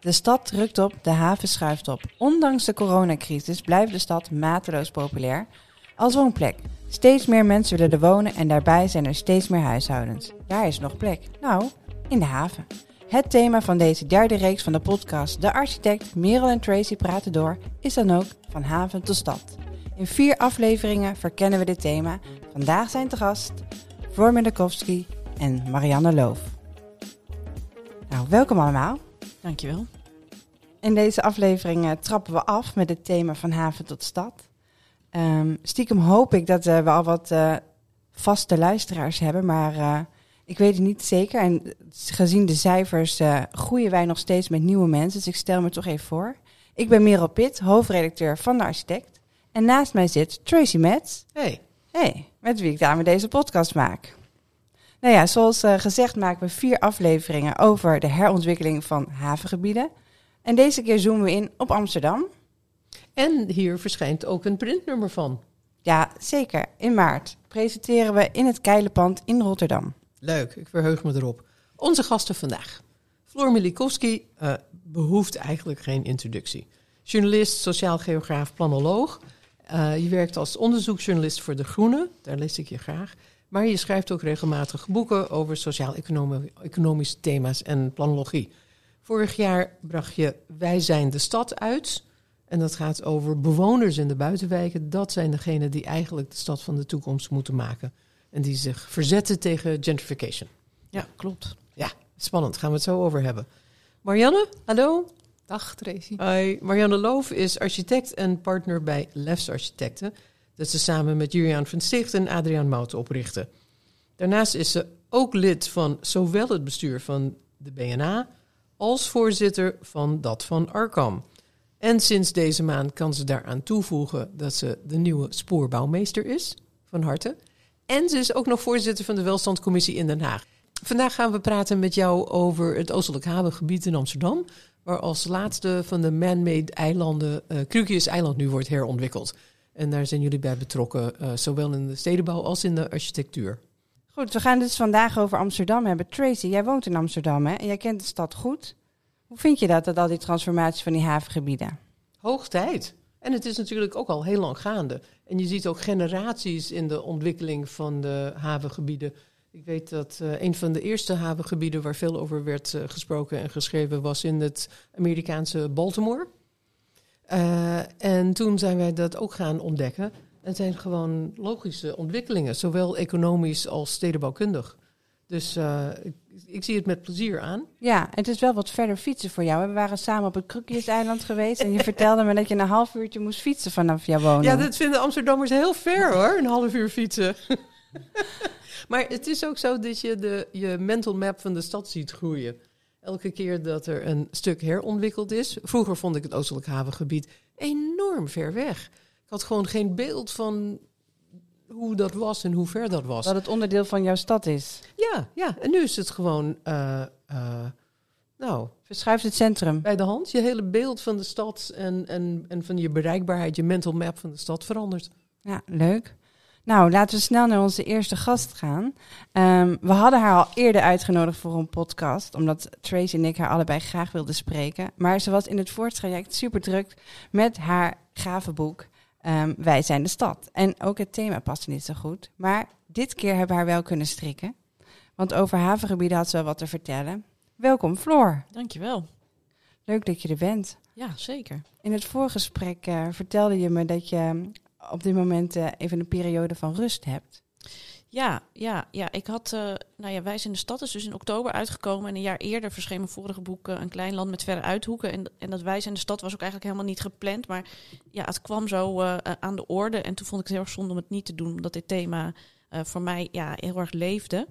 De stad drukt op, de haven schuift op. Ondanks de coronacrisis blijft de stad mateloos populair als woonplek. Steeds meer mensen willen er wonen en daarbij zijn er steeds meer huishoudens. Waar is nog plek? Nou, in de haven. Het thema van deze derde reeks van de podcast De Architect, Merel en Tracy praten door is dan ook van haven tot stad. In vier afleveringen verkennen we dit thema. Vandaag zijn te gast Floor Middekowski en Marianne Loof. Nou, welkom allemaal. Dankjewel. In deze aflevering eh, trappen we af met het thema van haven tot stad. Ehm, stiekem hoop ik dat eh, we al wat eh, vaste luisteraars hebben, maar eh, ik weet het niet zeker. En gezien de cijfers eh, groeien wij nog steeds met nieuwe mensen, dus ik stel me toch even voor. Ik ben Merel Pitt, hoofdredacteur van De Architect. En naast mij zit Tracy Metz. Hey. Hey, met wie ik daarmee deze podcast maak. Nou ja, zoals eh, gezegd maken we vier afleveringen over de herontwikkeling van havengebieden. En deze keer zoomen we in op Amsterdam. En hier verschijnt ook een printnummer van. Ja, zeker. In maart presenteren we in het Keilenpand in Rotterdam. Leuk, ik verheug me erop. Onze gasten vandaag. Floor Milikowski eh, behoeft eigenlijk geen introductie. Journalist, sociaal geograaf, planoloog. Eh, je werkt als onderzoeksjournalist voor De Groene, daar lees ik je graag. Maar je schrijft ook regelmatig boeken over sociaal-economische thema's en planologie. Vorig jaar bracht je Wij zijn de stad uit. En dat gaat over bewoners in de buitenwijken. Dat zijn degenen die eigenlijk de stad van de toekomst moeten maken. En die zich verzetten tegen gentrification. Ja, klopt. Ja, spannend. Gaan we het zo over hebben. Marianne, hallo. Dag Tracy. Hoi. Marianne Loof is architect en partner bij Lefs Architecten. Dat ze samen met Julian van Sticht en Adriaan Mouten oprichten. Daarnaast is ze ook lid van zowel het bestuur van de BNA als voorzitter van dat van Arkham. En sinds deze maand kan ze daaraan toevoegen dat ze de nieuwe spoorbouwmeester is. Van harte. En ze is ook nog voorzitter van de Welstandcommissie in Den Haag. Vandaag gaan we praten met jou over het Oostelijk Havengebied in Amsterdam. Waar als laatste van de man-made eilanden uh, Krukius Eiland nu wordt herontwikkeld. En daar zijn jullie bij betrokken, uh, zowel in de stedenbouw als in de architectuur. Goed, we gaan het dus vandaag over Amsterdam hebben. Tracy, jij woont in Amsterdam hè? en jij kent de stad goed. Hoe vind je dat, dat al die transformatie van die havengebieden? Hoog tijd. En het is natuurlijk ook al heel lang gaande. En je ziet ook generaties in de ontwikkeling van de havengebieden. Ik weet dat uh, een van de eerste havengebieden waar veel over werd uh, gesproken en geschreven was in het Amerikaanse Baltimore. Uh, en toen zijn wij dat ook gaan ontdekken. Het zijn gewoon logische ontwikkelingen, zowel economisch als stedenbouwkundig. Dus uh, ik, ik, zie het met plezier aan. Ja, het is wel wat verder fietsen voor jou. We waren samen op het Krukjeseiland geweest en je vertelde me dat je een half uurtje moest fietsen vanaf jouw woning. Ja, dat vinden Amsterdammers heel ver hoor, een half uur fietsen. maar het is ook zo dat je de, je mental map van de stad ziet groeien. Elke keer dat er een stuk herontwikkeld is. Vroeger vond ik het Oostelijk Havengebied enorm ver weg. Ik had gewoon geen beeld van hoe dat was en hoe ver dat was. Dat het onderdeel van jouw stad is. Ja, ja. En nu is het gewoon, uh, uh, nou... Verschuift het centrum. Bij de hand. Je hele beeld van de stad en, en, en van je bereikbaarheid, je mental map van de stad verandert. Ja, leuk. Nou, laten we snel naar onze eerste gast gaan. Um, we hadden haar al eerder uitgenodigd voor een podcast, omdat Trace en ik haar allebei graag wilden spreken. Maar ze was in het voortraject super druk met haar gave boek um, Wij zijn de stad. En ook het thema paste niet zo goed. Maar dit keer hebben we haar wel kunnen strikken. Want over havengebieden had ze wel wat te vertellen. Welkom, Floor. Dankjewel. Leuk dat je er bent. Ja, zeker. In het voorgesprek uh, vertelde je me dat je op dit moment uh, even een periode van rust hebt. Ja, ja, ja. Ik had, uh, nou ja, Wij zijn de stad is dus in oktober uitgekomen. En een jaar eerder verscheen mijn vorige boek uh, Een klein land met verre uithoeken. En, en dat Wij zijn de stad was ook eigenlijk helemaal niet gepland. Maar ja, het kwam zo aan de orde. En toen vond ik het heel erg zonde om het niet te doen. Omdat dit thema voor mij ja, heel erg leefde.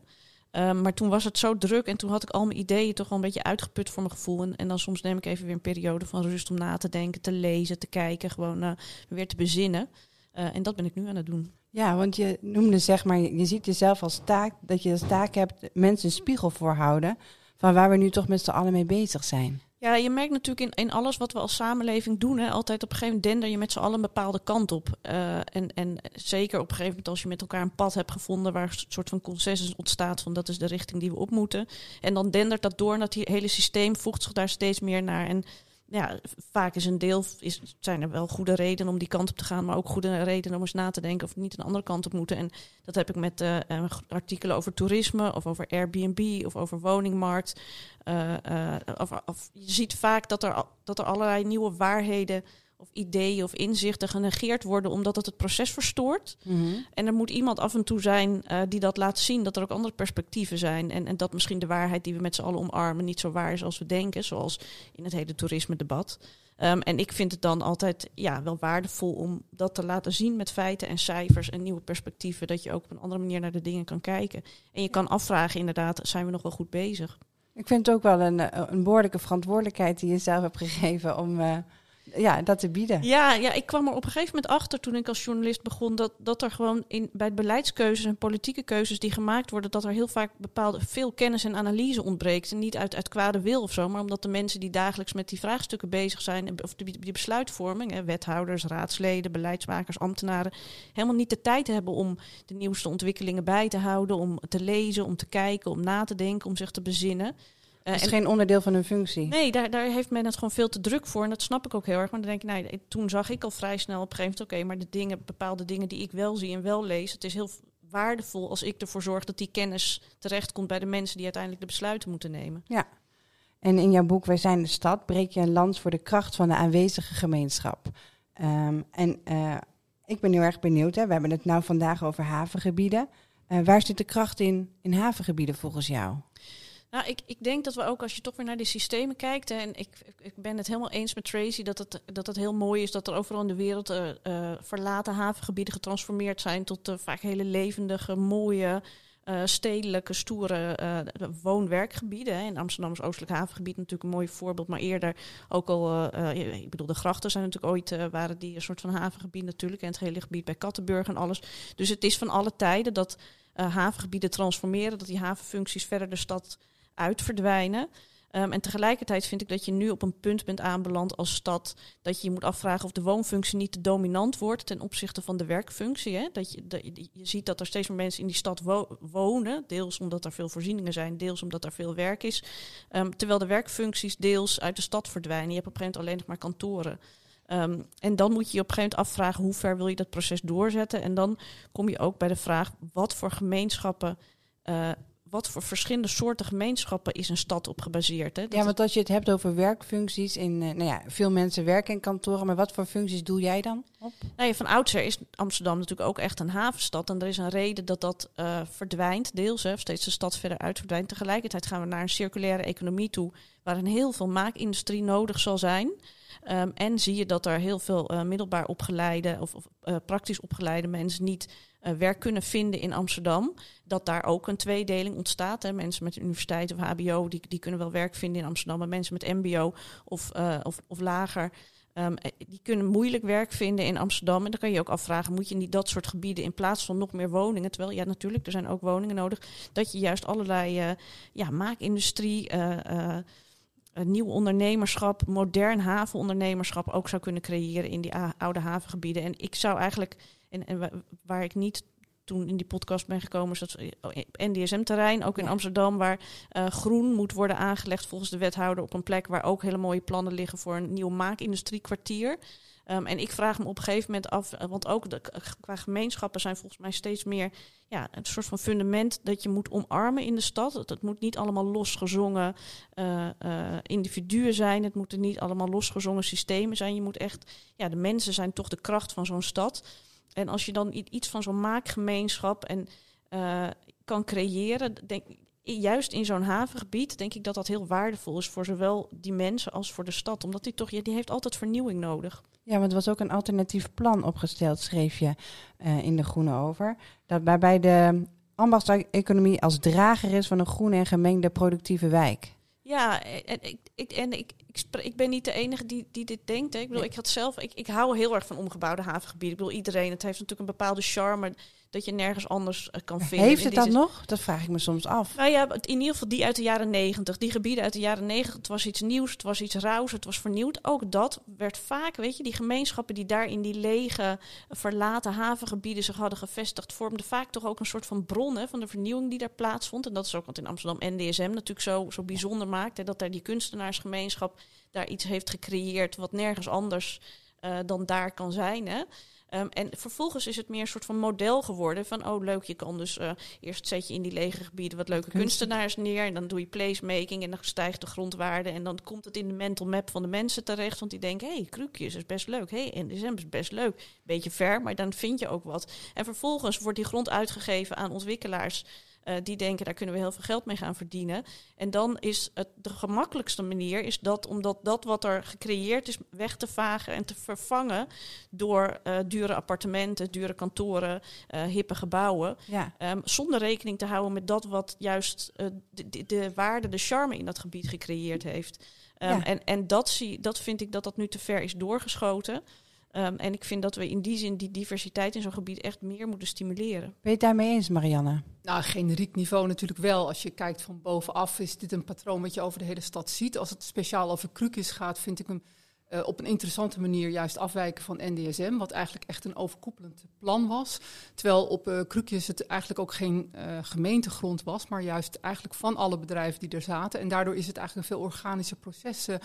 Um, maar toen was het zo druk en toen had ik al mijn ideeën toch wel een beetje uitgeput voor mijn gevoel. En dan soms neem ik even weer een periode van rust om na te denken, te lezen, te kijken, gewoon weer te bezinnen. Uh, en dat ben ik nu aan het doen. Ja, want je noemde zeg maar, je ziet jezelf als taak, dat je als taak hebt mensen een spiegel voorhouden van waar we nu toch met z'n allen mee bezig zijn. Ja, je merkt natuurlijk in, in alles wat we als samenleving doen, hè, altijd op een gegeven moment dender je met z'n allen een bepaalde kant op. Uh, en, en zeker op een gegeven moment als je met elkaar een pad hebt gevonden waar een soort van consensus ontstaat van dat is de richting die we op moeten. En dan dendert dat door en dat hele systeem voegt zich daar steeds meer naar. En ja, vaak is een deel, is, zijn er wel goede redenen om die kant op te gaan, maar ook goede redenen om eens na te denken of niet een andere kant op moeten. En dat heb ik met uh, artikelen over toerisme of over Airbnb of over woningmarkt. Uh, of, of, je ziet vaak dat er, dat er allerlei nieuwe waarheden of ideeën of inzichten genegeerd worden omdat het het proces verstoort. Mhm. En er moet iemand af en toe zijn uh, die dat laat zien, dat er ook andere perspectieven zijn. En, en dat misschien de waarheid die we met z'n allen omarmen niet zo waar is als we denken, zoals in het hele toerisme-debat. Um, en ik vind het dan altijd ja, wel waardevol om dat te laten zien met feiten en cijfers en nieuwe perspectieven. Dat je ook op een andere manier naar de dingen kan kijken. En je kan afvragen, inderdaad, zijn we nog wel goed bezig? Ik vind het ook wel een, eh, een behoorlijke verantwoordelijkheid die je zelf hebt gegeven om. Uh ja, dat te bieden. Ja, ja, ik kwam er op een gegeven moment achter toen ik als journalist begon dat, dat er gewoon in, bij beleidskeuzes en politieke keuzes die gemaakt worden, dat er heel vaak bepaalde veel kennis en analyse ontbreekt. En niet uit, uit kwade wil of zo, maar omdat de mensen die dagelijks met die vraagstukken bezig zijn, of die, besluitvorming, hè, wethouders, raadsleden, beleidsmakers, ambtenaren, helemaal niet de tijd hebben om de nieuwste ontwikkelingen bij te houden, om te lezen, om te kijken, om na te denken, om zich te bezinnen. Uh, is geen onderdeel van hun functie. Nee, daar, daar heeft men het gewoon veel te druk voor. En dat snap ik ook heel erg. Maar dan denk ik, nou, toen zag ik al vrij snel op een gegeven moment... oké, maar de dingen, bepaalde dingen die ik wel zie en wel lees... het is heel waardevol als ik ervoor zorg dat die kennis terechtkomt... bij de mensen die uiteindelijk de besluiten moeten nemen. Ja. En in jouw boek Wij zijn de stad... breek je een lans voor de kracht van de aanwezige gemeenschap. Um, en uh, ik ben heel erg benieuwd. Hè? We hebben het nou vandaag over havengebieden. Uh, waar zit de kracht in, in havengebieden volgens jou? Nou, ik, ik denk dat we ook, als je toch weer naar die systemen kijkt, en ik, ik ben het helemaal eens met Tracy dat het, dat het heel mooi is dat er overal in de wereld uh, uh, verlaten havengebieden getransformeerd zijn tot uh, vaak hele levendige, mooie, stedelijke, stoere woon-werkgebieden. In Amsterdam is Oostelijk Havengebied natuurlijk een mooi voorbeeld, maar eerder ook al, ik bedoel, de grachten zijn natuurlijk ooit, waren die een soort van havengebied natuurlijk, en het hele gebied bij Kattenburg en alles. Dus het is van alle tijden dat havengebieden transformeren, dat die havenfuncties verder de stad uitverdwijnen. Um, en tegelijkertijd vind ik dat je nu op een punt bent aanbeland als stad dat je je moet afvragen of de woonfunctie niet te dominant wordt ten opzichte van de werkfunctie. Hè? Dat je, je ziet dat er steeds meer mensen in die stad wo wonen, deels omdat er veel voorzieningen zijn, deels omdat er veel werk is. Um, terwijl de werkfuncties deels uit de stad verdwijnen. Je hebt op een gegeven moment alleen nog maar kantoren. Um, en dan moet je je op een gegeven moment afvragen hoe ver wil je dat proces doorzetten. En dan kom je ook bij de vraag wat voor gemeenschappen uh, wat voor verschillende soorten gemeenschappen is een stad op gebaseerd? Hè? Dat ja, want als je het hebt over werkfuncties, in, uh, nou ja, veel mensen werken in kantoren, maar wat voor functies doe jij dan op? Nou ja, van oudsher is Amsterdam natuurlijk ook echt een havenstad. En er is een reden dat dat uh, verdwijnt, deels, hè, of steeds de stad verder uit verdwijnt. Tegelijkertijd gaan we naar een circulaire economie toe, waarin heel veel maakindustrie nodig zal zijn. Um, en zie je dat er heel veel uh, middelbaar opgeleide of, of praktisch opgeleide mensen niet werk kunnen vinden in Amsterdam. Dat daar ook een tweedeling ontstaat. Hè. Mensen met universiteit of HBO, die, die kunnen wel werk vinden in Amsterdam. Maar mensen met MBO of, of, of lager. Um, die kunnen moeilijk werk vinden in Amsterdam. En dan kan je ook afvragen, moet je niet dat soort gebieden in plaats van nog meer woningen, terwijl ja natuurlijk, er zijn ook woningen nodig, dat je juist allerlei ja, maakindustrie, nieuw ondernemerschap, modern havenondernemerschap ook zou kunnen creëren in die oude havengebieden. En ik zou eigenlijk, en, en waar ik niet toen in die podcast ben gekomen, is dat NDSM-terrein, ook in ja. Amsterdam, waar uh, groen moet worden aangelegd volgens de wethouder op een plek waar ook hele mooie plannen liggen voor een nieuw maakindustriekwartier. Um, en ik vraag me op een gegeven moment af, want ook de, qua gemeenschappen zijn volgens mij steeds meer ja, een soort van fundament dat je moet omarmen in de stad. Het, het moet niet allemaal losgezongen uh, uh, individuen zijn, het moeten niet allemaal losgezongen systemen zijn. Je moet echt, ja, de mensen zijn toch de kracht van zo'n stad. En als je dan iets van zo'n maakgemeenschap en uh, kan creëren, denk, juist in zo'n havengebied denk ik dat dat heel waardevol is voor zowel die mensen als voor de stad. Omdat die toch, ja, die heeft altijd vernieuwing nodig. Ja, want er was ook een alternatief plan opgesteld, schreef je uh, in De Groene over. Dat waarbij de ambachtseconomie als drager is van een groene en gemengde productieve wijk. Ja, en ik, ik, en ik, ik, ik ben niet de enige die, die dit denkt. Hè. Ik bedoel, ik had zelf, ik, ik hou heel erg van omgebouwde havengebieden. Ik bedoel, iedereen, het heeft natuurlijk een bepaalde charme. Dat je nergens anders eh, kan vinden. Heeft het dat zin- nog? Dat vraag ik me soms af. Nou ja, in ieder geval die uit de jaren negentig. Die gebieden uit de jaren negentig. Het was iets nieuws, het was iets rauws, het was vernieuwd. Ook dat werd vaak, weet je, die gemeenschappen die daar in die lege, verlaten havengebieden zich hadden gevestigd, vormden vaak toch ook een soort van bron hè, van de vernieuwing die daar plaatsvond. En dat is ook wat in Amsterdam NDSM natuurlijk zo, zo bijzonder maakt. Hè, dat daar die kunstenaarsgemeenschap daar iets heeft gecreëerd wat nergens anders eh, dan daar kan zijn. Hè. Ehm, en vervolgens is het meer een soort van model geworden van, oh leuk, je kan dus eh, eerst zet je in die lege gebieden wat leuke Kunst. kunstenaars neer en dan doe je placemaking en dan stijgt de grondwaarde en dan komt het in de mental map van de mensen terecht, want die denken, hé, hey, krukjes is best leuk, hé, hey, NDSM is best leuk, beetje ver, maar dan vind je ook wat. En vervolgens wordt die grond uitgegeven aan ontwikkelaars eh, die denken, daar kunnen we heel veel geld mee gaan verdienen. En dan is het de gemakkelijkste manier, is dat omdat dat wat er gecreëerd is, weg te vagen en te vervangen door eh, dure appartementen, dure kantoren, eh, hippe gebouwen. Ja. Ehm, zonder rekening te houden met dat wat juist de, de, de waarde, de charme in dat gebied gecreëerd heeft. Ehm, Ja. En, en dat, zie, dat vind ik dat dat nu te ver is doorgeschoten. Ehm, en ik vind dat we in die zin die diversiteit in zo'n gebied echt meer moeten stimuleren. Ben je het daarmee eens, Marianne? Nou, generiek niveau natuurlijk wel. Als je kijkt van bovenaf, is dit een patroon wat je over de hele stad ziet. Als het speciaal over krukjes gaat, vind ik hem eh, op een interessante manier juist afwijken van NDSM. Wat eigenlijk echt een overkoepelend plan was. Terwijl op eh krukjes het eigenlijk ook geen eh, gemeentegrond was, maar juist eigenlijk van alle bedrijven die er zaten. En daardoor is het eigenlijk een veel organische proces eh,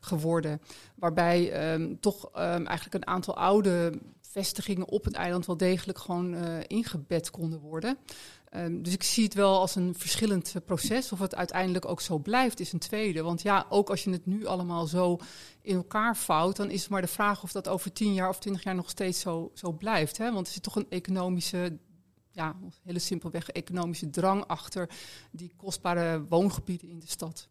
geworden. Waarbij ehm, toch ehm, eigenlijk een aantal oude vestigingen op het eiland wel degelijk gewoon ingebed konden worden. Ehm, dus ik zie het wel als een verschillend eh, proces. Of het uiteindelijk ook zo blijft, is een tweede. Want ja, ook als je het nu allemaal zo in elkaar vouwt, dan is het maar de vraag of dat over tien jaar of twintig jaar nog steeds zo, zo blijft. Hè? Want er zit toch een economische, ja, hele simpelweg economische drang achter die kostbare woongebieden in de stad.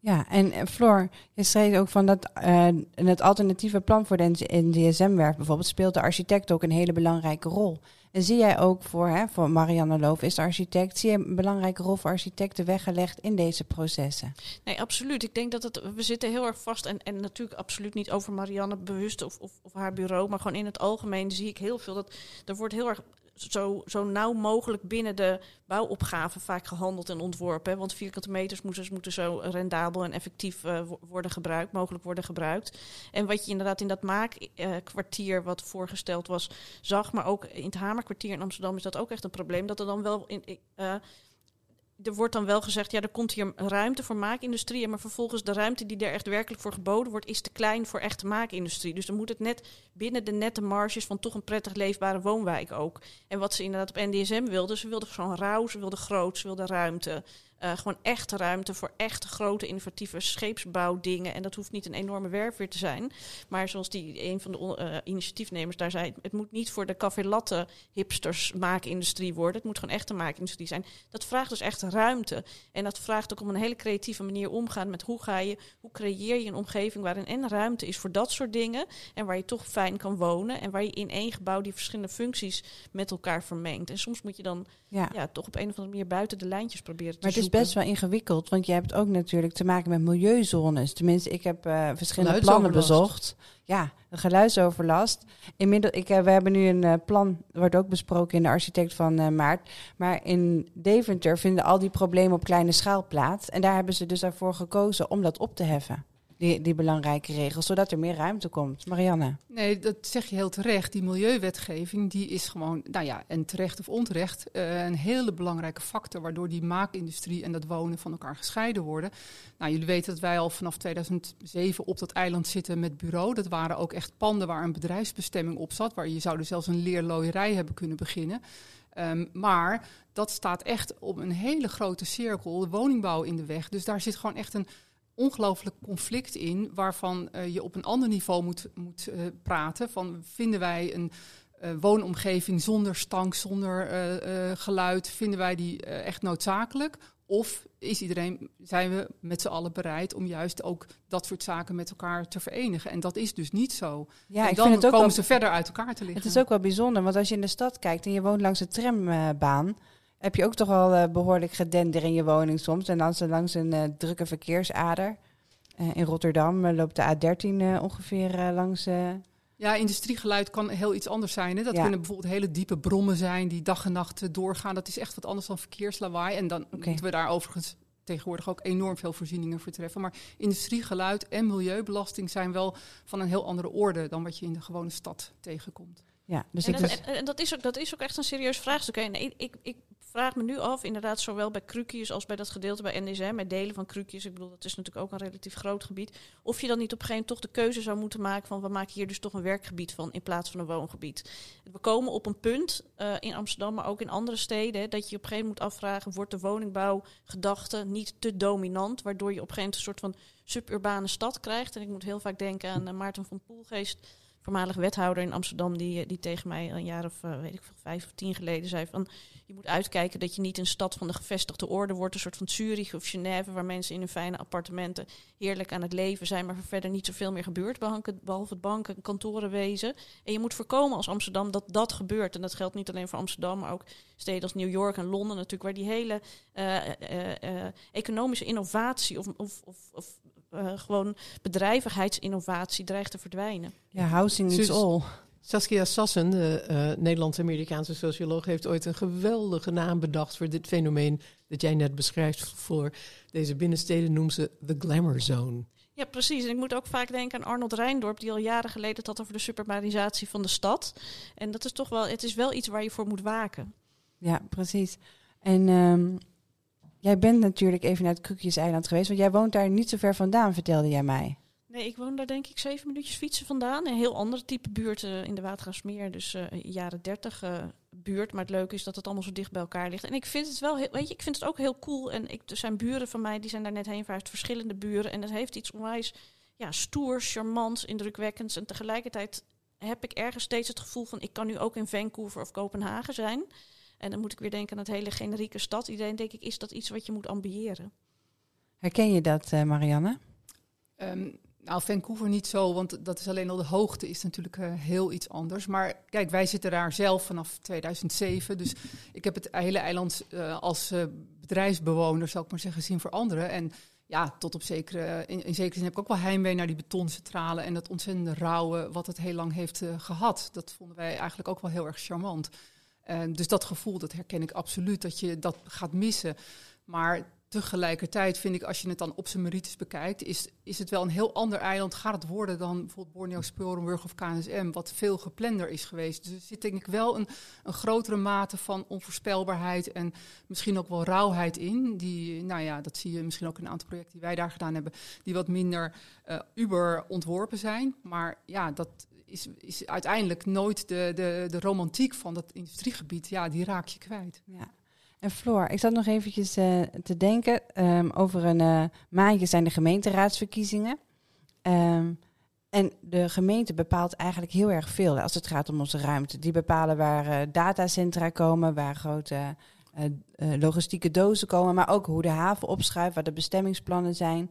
Ja, en Floor, je schreef ook van dat eh, het alternatieve plan voor de NDSM-werf bijvoorbeeld speelt de architect ook een hele belangrijke rol. En zie jij ook voor, hè, voor Marianne Loof is architect, zie je een belangrijke rol voor architecten weggelegd in deze processen? Nee, absoluut. Ik denk dat het, we zitten heel erg vast. En, en natuurlijk absoluut niet over Marianne bewust of, of, of haar bureau. Maar gewoon in het algemeen zie ik heel veel dat er wordt heel erg zo, zo nauw mogelijk binnen de bouwopgave vaak gehandeld en ontworpen. Want vierkante meters moeten, moeten zo rendabel en effectief eh, wo- worden gebruikt, mogelijk worden gebruikt. En wat je inderdaad in dat maakkwartier wat voorgesteld was, zag, maar ook in het Hamerkwartier in Amsterdam is dat ook echt een probleem. Dat er dan wel in. eh, er wordt dan wel gezegd, ja, er komt hier ruimte voor maakindustrie. Maar vervolgens de ruimte die er echt werkelijk voor geboden wordt, is te klein voor echte maakindustrie. Dus dan moet het net binnen de nette marges van toch een prettig leefbare woonwijk ook. En wat ze inderdaad op NDSM wilden, ze wilden zo'n rauw, ze wilden groot, ze wilden ruimte. Eh, gewoon echte ruimte voor echt grote innovatieve scheepsbouwdingen. En dat hoeft niet een enorme werfweer te zijn. Maar zoals die een van de eh, initiatiefnemers daar zei, het moet niet voor de café latte hipsters maakindustrie worden. Het moet gewoon echte maakindustrie zijn. Dat vraagt dus echt ruimte. En dat vraagt ook om een hele creatieve manier omgaan met hoe ga je, hoe creëer je een omgeving waarin en ruimte is voor dat soort dingen. En waar je toch fijn kan wonen. En waar je in één gebouw die verschillende functies met elkaar vermengt. En soms moet je dan Ja. ja, toch op een of andere manier buiten de lijntjes proberen te Maar zoeken. Best wel ingewikkeld, want je hebt ook natuurlijk te maken met milieuzones. Tenminste, ik heb eh, verschillende plannen bezocht. Ja, geluidsoverlast. Inmiddels, ik, eh, we hebben nu een eh, plan, wordt ook besproken in de architect van Maart. Maar in Deventer vinden al die problemen op kleine schaal plaats. En daar hebben ze dus daarvoor gekozen om dat op te heffen. Die, die belangrijke regels, zodat er meer ruimte komt. Marianne. Nee, dat zeg je heel terecht. Die milieuwetgeving die is gewoon, nou ja, en terecht of onterecht, eh, een hele belangrijke factor waardoor die maakindustrie en dat wonen van elkaar gescheiden worden. Nou, jullie weten dat wij al vanaf 2007 op dat eiland zitten met bureau. Dat waren ook echt panden waar een bedrijfsbestemming op zat, waar je zou zelfs een leerlooierij hebben kunnen beginnen. Ehm, maar dat staat echt op een hele grote cirkel, de woningbouw in de weg. Dus daar zit gewoon echt een ongelooflijk conflict in, waarvan eh, je op een ander niveau moet, moet eh, praten. Van vinden wij een eh, woonomgeving zonder stank, zonder geluid, vinden wij die echt noodzakelijk? Of is iedereen, zijn we met z'n allen bereid om juist ook dat soort zaken met elkaar te verenigen? En dat is dus niet zo. Ja, en ik dan vind het ook komen wel ze verder uit elkaar te liggen. Het is ook wel bijzonder, want als je in de stad kijkt en je woont langs de trambaan, heb je ook toch wel eh, behoorlijk gedender in je woning soms. En er langs een eh, drukke verkeersader. eh, in Rotterdam loopt de A13 eh, ongeveer langs, Ja, industriegeluid kan heel iets anders zijn. Hè? Dat Ja. kunnen bijvoorbeeld hele diepe brommen zijn die dag en nacht doorgaan. Dat is echt wat anders dan verkeerslawaai. En dan moeten we daar overigens tegenwoordig ook enorm veel voorzieningen voor treffen. Maar industriegeluid en milieubelasting zijn wel van een heel andere orde dan wat je in de gewone stad tegenkomt. Ja, dus en, ik dat, dus, en, en dat, is ook, dat is ook echt een serieus vraagstuk. hè. Ik, ik vraag me nu af, inderdaad, zowel bij Krukjes als bij dat gedeelte bij NSM, met delen van Krukjes, ik bedoel, dat is natuurlijk ook een relatief groot gebied, of je dan niet op een gegeven moment toch de keuze zou moeten maken van we maken hier dus toch een werkgebied van in plaats van een woongebied. We komen op een punt eh, in Amsterdam, maar ook in andere steden, dat je op een gegeven moment moet afvragen, wordt de woningbouwgedachte niet te dominant, waardoor je op een gegeven moment een soort van suburbane stad krijgt. En ik moet heel vaak denken aan eh, Maarten van Poelgeest, voormalig wethouder in Amsterdam, die, eh, die tegen mij een jaar of eh, weet ik veel, vijf of tien geleden zei van je moet uitkijken dat je niet een stad van de gevestigde orde wordt, een soort van Zurich of Genève, waar mensen in hun fijne appartementen heerlijk aan het leven zijn, maar verder niet zoveel meer gebeurt, behalve, het banken, kantorenwezen. En je moet voorkomen als Amsterdam dat dat gebeurt. En dat geldt niet alleen voor Amsterdam, maar ook steden als New York en Londen natuurlijk, waar die hele eh, economische innovatie of, of, of, of eh, gewoon bedrijvigheidsinnovatie dreigt te verdwijnen. ja, housing Sus- all. Saskia Sassen, de eh, Nederlands-Amerikaanse socioloog, heeft ooit een geweldige naam bedacht voor dit fenomeen dat jij net beschrijft voor deze binnensteden, noemt ze de glamour zone. Ja, precies. En ik moet ook vaak denken aan Arnold Rijndorp, die al jaren geleden het had over de suburbanisatie van de stad. En dat is toch wel, het is wel iets waar je voor moet waken. Ja, precies. En ehm, jij bent natuurlijk even naar het Krukjeseiland geweest, want jij woont daar niet zo ver vandaan, vertelde jij mij. Nee, ik woon daar denk ik zeven minuutjes fietsen vandaan. Een heel andere type buurt eh, in de Watergraafsmeer, dus eh, jaren dertig eh, buurt. Maar het leuke is dat het allemaal zo dicht bij elkaar ligt. En ik vind het wel, heel, weet je, ik vind het ook heel cool. En ik, er zijn buren van mij, die zijn daar net heen verhuisd, verschillende buren. En dat heeft iets onwijs ja, stoer, charmants, indrukwekkends. En tegelijkertijd heb ik ergens steeds het gevoel van, ik kan nu ook in Vancouver of Kopenhagen zijn. En dan moet ik weer denken aan het hele generieke stadidee. En denk ik, is dat iets wat je moet ambiëren? Herken je dat, eh, Marianne? Ehm, nou, Vancouver niet zo, want dat is alleen al de hoogte is natuurlijk eh, heel iets anders. Maar kijk, wij zitten daar zelf vanaf 2007. Dus ik heb het hele eiland eh, als eh, bedrijfsbewoner, zal ik maar zeggen, zien veranderen. En ja, tot op zekere, in, in zekere zin heb ik ook wel heimwee naar die betoncentrale en dat ontzettende rauwe wat het heel lang heeft eh, gehad. Dat vonden wij eigenlijk ook wel heel erg charmant. Dus dat gevoel, dat herken ik absoluut, dat je dat gaat missen. Maar tegelijkertijd vind ik, als je het dan op zijn merites bekijkt, is, is het wel een heel ander eiland. Gaat het worden dan bijvoorbeeld Borneo, Sporenburg of KNSM, wat veel geplander is geweest. Dus er zit denk ik wel een, een grotere mate van onvoorspelbaarheid en misschien ook wel rauwheid in. Die, nou ja, dat zie je misschien ook in een aantal projecten die wij daar gedaan hebben, die wat minder eh, uber ontworpen zijn. Maar ja, dat is, is uiteindelijk nooit de, de, de romantiek van dat industriegebied. Ja, die raak je kwijt. Ja. En Floor, ik zat nog eventjes eh, te denken. ehm, over een eh, maandje zijn de gemeenteraadsverkiezingen. Ehm, en de gemeente bepaalt eigenlijk heel erg veel als het gaat om onze ruimte. Die bepalen waar eh, datacentra komen, waar grote logistieke dozen komen, maar ook hoe de haven opschuift, waar de bestemmingsplannen zijn.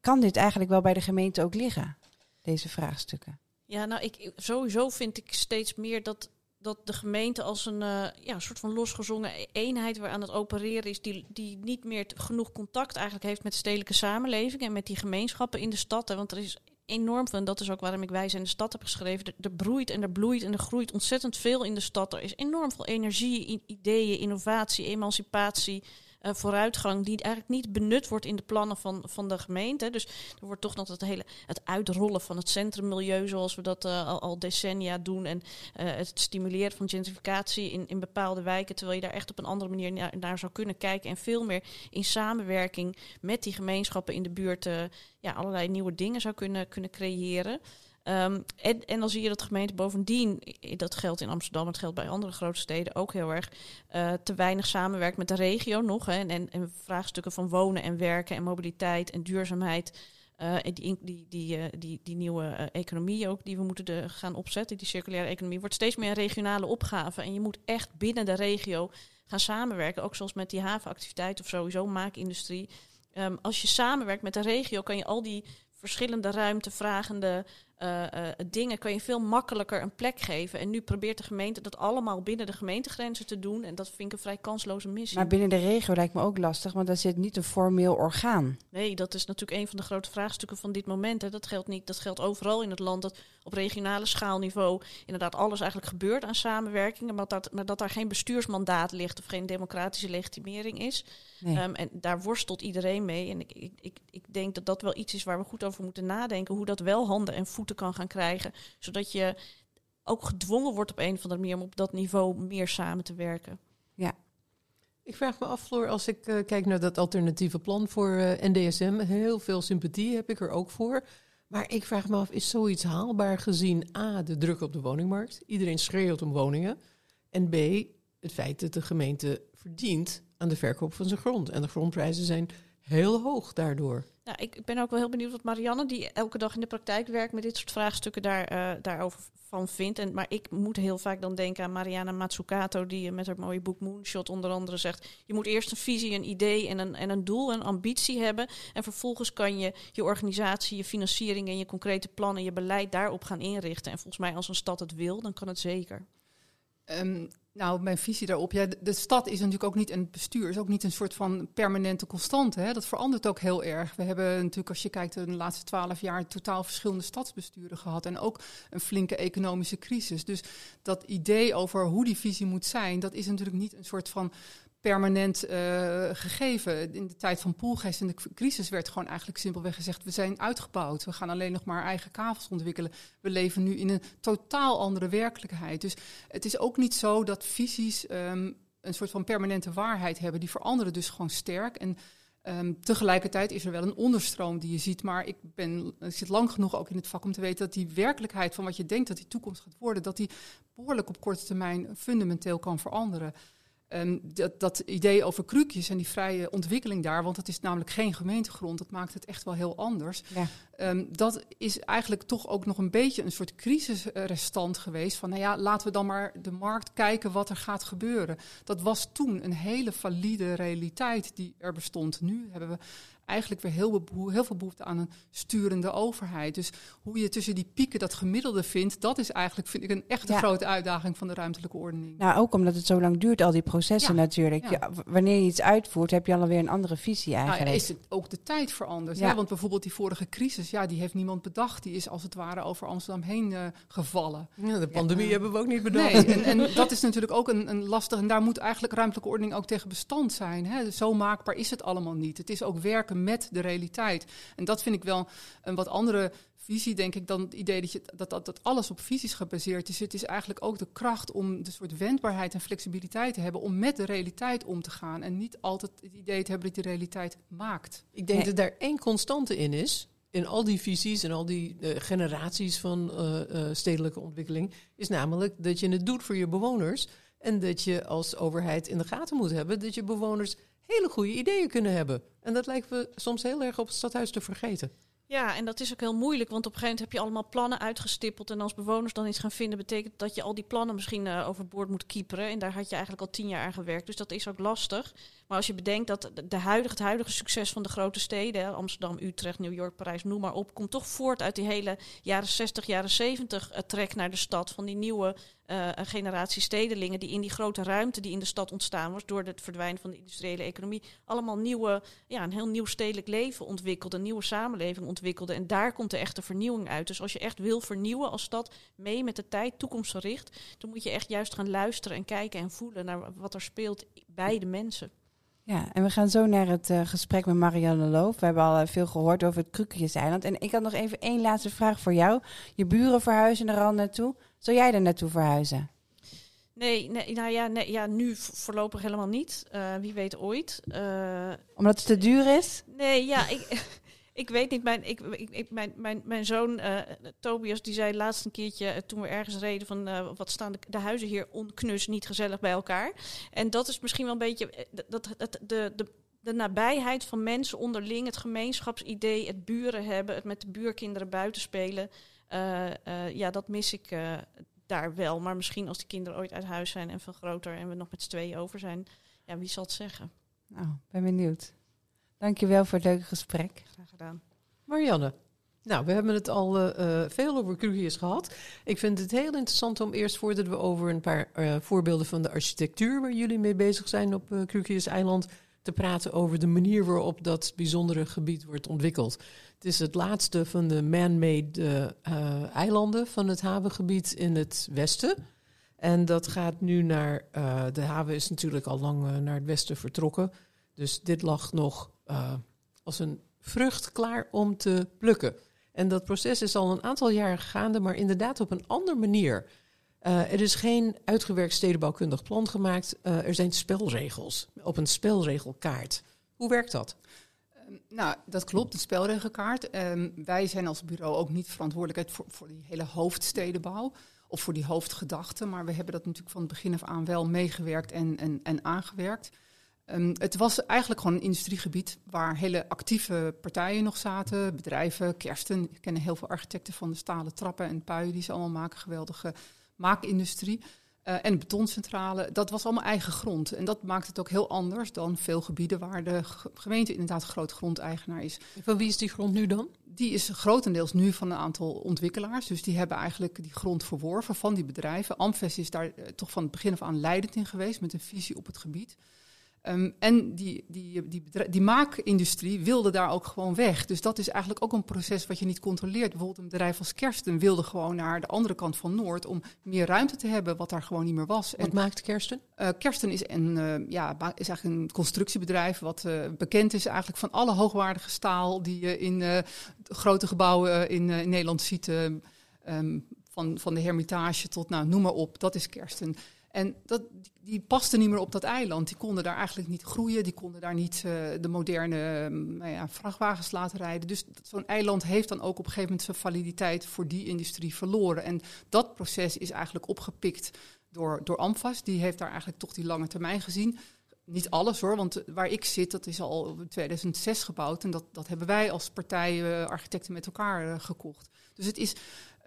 Kan dit eigenlijk wel bij de gemeente ook liggen, deze vraagstukken? Ja, nou, ik, sowieso vind ik steeds meer dat, dat de gemeente als een eh, ja, soort van losgezongen eenheid waar aan het opereren is, die, die niet meer genoeg contact eigenlijk heeft met de stedelijke samenleving en met die gemeenschappen in de stad. Hè, want er is enorm veel, en dat is ook waarom ik Wijs in de stad heb geschreven, er, er broeit en er bloeit en er groeit ontzettend veel in de stad. Er is enorm veel energie, ideeën, innovatie, emancipatie. Eh, vooruitgang die eigenlijk niet benut wordt in de plannen van, van de gemeente. Dus er wordt toch nog het hele het uitrollen van het centrummilieu zoals we dat eh, al, decennia doen en eh, het stimuleren van gentrificatie in, in bepaalde wijken, terwijl je daar echt op een andere manier naar, naar zou kunnen kijken en veel meer in samenwerking met die gemeenschappen in de buurt ja, allerlei nieuwe dingen zou kunnen, kunnen creëren. Ehm, en, dan zie je dat de gemeente bovendien, dat geldt in Amsterdam, het geldt bij andere grote steden ook heel erg, eh, te weinig samenwerkt met de regio nog. Hè, en, en, en vraagstukken van wonen en werken en mobiliteit en duurzaamheid. eh, die, die, die, eh, die, die nieuwe economie ook die we moeten gaan opzetten, die circulaire economie, wordt steeds meer een regionale opgave. En je moet echt binnen de regio gaan samenwerken, ook zoals met die havenactiviteit of sowieso maakindustrie. Ehm, als je samenwerkt met de regio, kan je al die verschillende ruimtevragende eh, eh, dingen kan je veel makkelijker een plek geven. En nu probeert de gemeente dat allemaal binnen de gemeentegrenzen te doen. En dat vind ik een vrij kansloze missie. Maar binnen de regio lijkt me ook lastig, want daar zit niet een formeel orgaan. Nee, dat is natuurlijk een van de grote vraagstukken van dit moment. Hè. Dat geldt niet, dat geldt overal in het land. Dat op regionale schaalniveau inderdaad alles eigenlijk gebeurt aan samenwerking. Maar dat, maar dat daar geen bestuursmandaat ligt of geen democratische legitimering is. Nee. Ehm, en daar worstelt iedereen mee. En ik, ik, ik, ik denk dat dat wel iets is waar we goed over moeten nadenken. Hoe dat wel handen en voeten kan gaan krijgen. Zodat je ook gedwongen wordt op een of andere manier om op dat niveau meer samen te werken. Ik vraag me af, Floor, als ik eh, kijk naar dat alternatieve plan voor eh, NDSM, heel veel sympathie heb ik er ook voor. Maar ik vraag me af, is zoiets haalbaar gezien A, de druk op de woningmarkt? Iedereen schreeuwt om woningen. En B, het feit dat de gemeente verdient aan de verkoop van zijn grond. En de grondprijzen zijn heel hoog daardoor. Nou, ik ben ook wel heel benieuwd wat Marianne, die elke dag in de praktijk werkt met dit soort vraagstukken, daar, eh, daarover van vindt. En, maar ik moet heel vaak dan denken aan Mariana Mazzucato, die eh, met haar mooie boek Moonshot onder andere zegt: je moet eerst een visie, een idee en een, en een doel, een ambitie hebben. En vervolgens kan je je organisatie, je financiering en je concrete plannen, je beleid daarop gaan inrichten. En volgens mij, als een stad het wil, dan kan het zeker. Ehm, nou, mijn visie daarop. Ja, de, stad is natuurlijk ook niet, en het bestuur is ook niet een soort van permanente constante. Hè? Dat verandert ook heel erg. We hebben natuurlijk, als je kijkt, de laatste twaalf jaar totaal verschillende stadsbesturen gehad. En ook een flinke economische crisis. Dus dat idee over hoe die visie moet zijn, dat is natuurlijk niet een soort van permanent eh, gegeven. In de tijd van Poelgeest en de crisis werd gewoon eigenlijk simpelweg gezegd: we zijn uitgebouwd. We gaan alleen nog maar eigen kavels ontwikkelen. We leven nu in een totaal andere werkelijkheid. Dus het is ook niet zo dat visies ehm, een soort van permanente waarheid hebben. Die veranderen dus gewoon sterk. En ehm, tegelijkertijd is er wel een onderstroom die je ziet. Maar ik, ben, ik zit lang genoeg ook in het vak om te weten dat die werkelijkheid van wat je denkt dat die toekomst gaat worden, dat die behoorlijk op korte termijn fundamenteel kan veranderen. Ehm, dat, dat idee over krukjes en die vrije ontwikkeling daar, want het is namelijk geen gemeentegrond, dat maakt het echt wel heel anders. Ja. Ehm, dat is eigenlijk toch ook nog een beetje een soort crisisrestant geweest. Van nou ja, laten we dan maar de markt kijken wat er gaat gebeuren. Dat was toen een hele valide realiteit die er bestond. Nu hebben we eigenlijk weer heel, veel behoefte aan een sturende overheid. Dus hoe je tussen die pieken dat gemiddelde vindt, dat is eigenlijk, vind ik, een echte Ja. grote uitdaging van de ruimtelijke ordening. Nou, ook omdat het zo lang duurt, al die processen Ja, natuurlijk. ja. Wanneer je iets uitvoert, heb je alweer een andere visie Nou ja, eigenlijk. is het ook de tijd veranderd. Hè? Want bijvoorbeeld die vorige crisis, ja, die heeft niemand bedacht. Die is als het ware over Amsterdam heen eh, gevallen. Ja, de pandemie hebben we ook niet bedacht. Nee, en, en dat is natuurlijk ook een, een lastig. En daar moet eigenlijk ruimtelijke ordening ook tegen bestand zijn. Hè? Dus zo maakbaar is het allemaal niet. Het is ook werken met de realiteit. En dat vind ik wel een wat andere visie, denk ik, dan het idee dat, je, dat, dat, dat alles op visies gebaseerd is. Het is eigenlijk ook de kracht om de soort wendbaarheid en flexibiliteit te hebben om met de realiteit om te gaan. En niet altijd het idee te hebben dat die realiteit maakt. Ik denk Nee. dat daar één constante in is. In al die visies en al die eh, generaties van eh, eh, stedelijke ontwikkeling. Is namelijk dat je het doet voor je bewoners. En dat je als overheid in de gaten moet hebben dat je bewoners hele goede ideeën kunnen hebben. En dat lijkt me soms heel erg op het stadhuis te vergeten. Ja, en dat is ook heel moeilijk, want op een gegeven moment heb je allemaal plannen uitgestippeld. En als bewoners dan iets gaan vinden, betekent dat je al die plannen misschien overboord moet kieperen. En daar had je eigenlijk al tien jaar aan gewerkt, dus dat is ook lastig. Maar als je bedenkt dat de- huidige, het huidige succes van de grote steden, Amsterdam, Utrecht, New York, Parijs, noem maar op, komt toch voort uit die hele jaren 60, jaren 70 eh, trek naar de stad. Van die nieuwe eh, generatie stedelingen die in die grote ruimte die in de stad ontstaan was door het verdwijnen van de industriële economie, allemaal nieuwe, ja, een heel nieuw stedelijk leven ontwikkelde, een nieuwe samenleving ontwikkelde. En daar komt de echte vernieuwing uit. Dus als je echt wil vernieuwen als stad, mee met de tijd, toekomstgericht, dan moet je echt juist gaan luisteren en kijken en voelen naar wat er speelt bij de mensen. Ja, en we gaan zo naar het eh, gesprek met Marianne Loof. We hebben al eh, veel gehoord over het Krukjeseiland. En ik had nog even één laatste vraag voor jou. Je buren verhuizen er al naartoe. Zou jij er naartoe verhuizen? Nee, nee nou ja, nee, ja, nu voorlopig helemaal niet. Eh, wie weet ooit. Omdat het te duur is? Nee, ja, ik, ik weet niet. Mijn, ik, ik, mijn, mijn, mijn zoon eh, Tobias, die zei laatst een keertje, eh, toen we ergens reden, van eh, wat staan de, huizen hier onknus niet gezellig bij elkaar. En dat is misschien wel een beetje dat, dat, de, de, de nabijheid van mensen onderling, het gemeenschapsidee, het buren hebben, het met de buurkinderen buiten spelen. Ja, dat mis ik daar wel. Maar misschien als die kinderen ooit uit huis zijn en veel groter en we nog met z'n tweeën over zijn, ja, wie zal het zeggen? Nou, ben benieuwd. Dankjewel voor het leuke gesprek. Graag gedaan. Marianne, Nou, we hebben het al uh, veel over Crugius gehad. Ik vind het heel interessant om eerst voordat we over een paar uh, voorbeelden van de architectuur waar jullie mee bezig zijn op uh, Crugius eiland te praten over de manier waarop dat bijzondere gebied wordt ontwikkeld. Het is het laatste van de man-made eilanden van het havengebied in het westen. En dat gaat nu naar. de haven is natuurlijk al lang naar het westen vertrokken. Dus dit lag nog als een vrucht klaar om te plukken. En dat proces is al een aantal jaren gaande, maar inderdaad op een andere manier. Uh, er is geen uitgewerkt stedenbouwkundig plan gemaakt. Uh, er zijn spelregels op een spelregelkaart. Hoe werkt dat? Um, nou, dat klopt, een spelregelkaart. Um, wij zijn als bureau ook niet verantwoordelijk voor, die hele hoofdstedenbouw of voor die hoofdgedachten. Maar we hebben dat natuurlijk van het begin af aan wel meegewerkt en, en aangewerkt. Um, het was eigenlijk gewoon een industriegebied waar hele actieve partijen nog zaten. Bedrijven, Kersten. Ik ken heel veel architecten van de stalen trappen en puien die ze allemaal maken. Geweldige maakindustrie. Uh, en de betoncentrale, dat was allemaal eigen grond. En dat maakt het ook heel anders dan veel gebieden waar de gemeente inderdaad groot grondeigenaar is. van wie is die grond nu dan? Die is grotendeels nu van een aantal ontwikkelaars. Dus die hebben eigenlijk die grond verworven van die bedrijven. Amves is daar uh, toch van het begin af aan leidend in geweest met een visie op het gebied. Um, en die, die, die, die maakindustrie wilde daar ook gewoon weg. Dus dat is eigenlijk ook een proces wat je niet controleert. Bijvoorbeeld een bedrijf als Kersten wilde gewoon naar de andere kant van Noord om meer ruimte te hebben, wat daar gewoon niet meer was. Wat en, maakt Kersten? Uh, Kersten is, een, uh, ja, is eigenlijk een constructiebedrijf wat uh, bekend is eigenlijk van alle hoogwaardige staal die je in grote gebouwen in, in, Nederland ziet. Um, van, van de Hermitage tot, nou, noem maar op, dat is Kersten. En dat, die pasten niet meer op dat eiland. Die konden daar eigenlijk niet groeien. Die konden daar niet uh, de moderne mm, nou ja, vrachtwagens laten rijden. Dus zo'n eiland heeft dan ook op een gegeven moment zijn validiteit voor die industrie verloren. En dat proces is eigenlijk opgepikt door, door AMFAS. Die heeft daar eigenlijk toch die lange termijn gezien. Niet alles hoor, want waar ik zit, dat is al in 2006 gebouwd. En dat, dat hebben wij als partij uh, architecten met elkaar uh, gekocht. Dus het is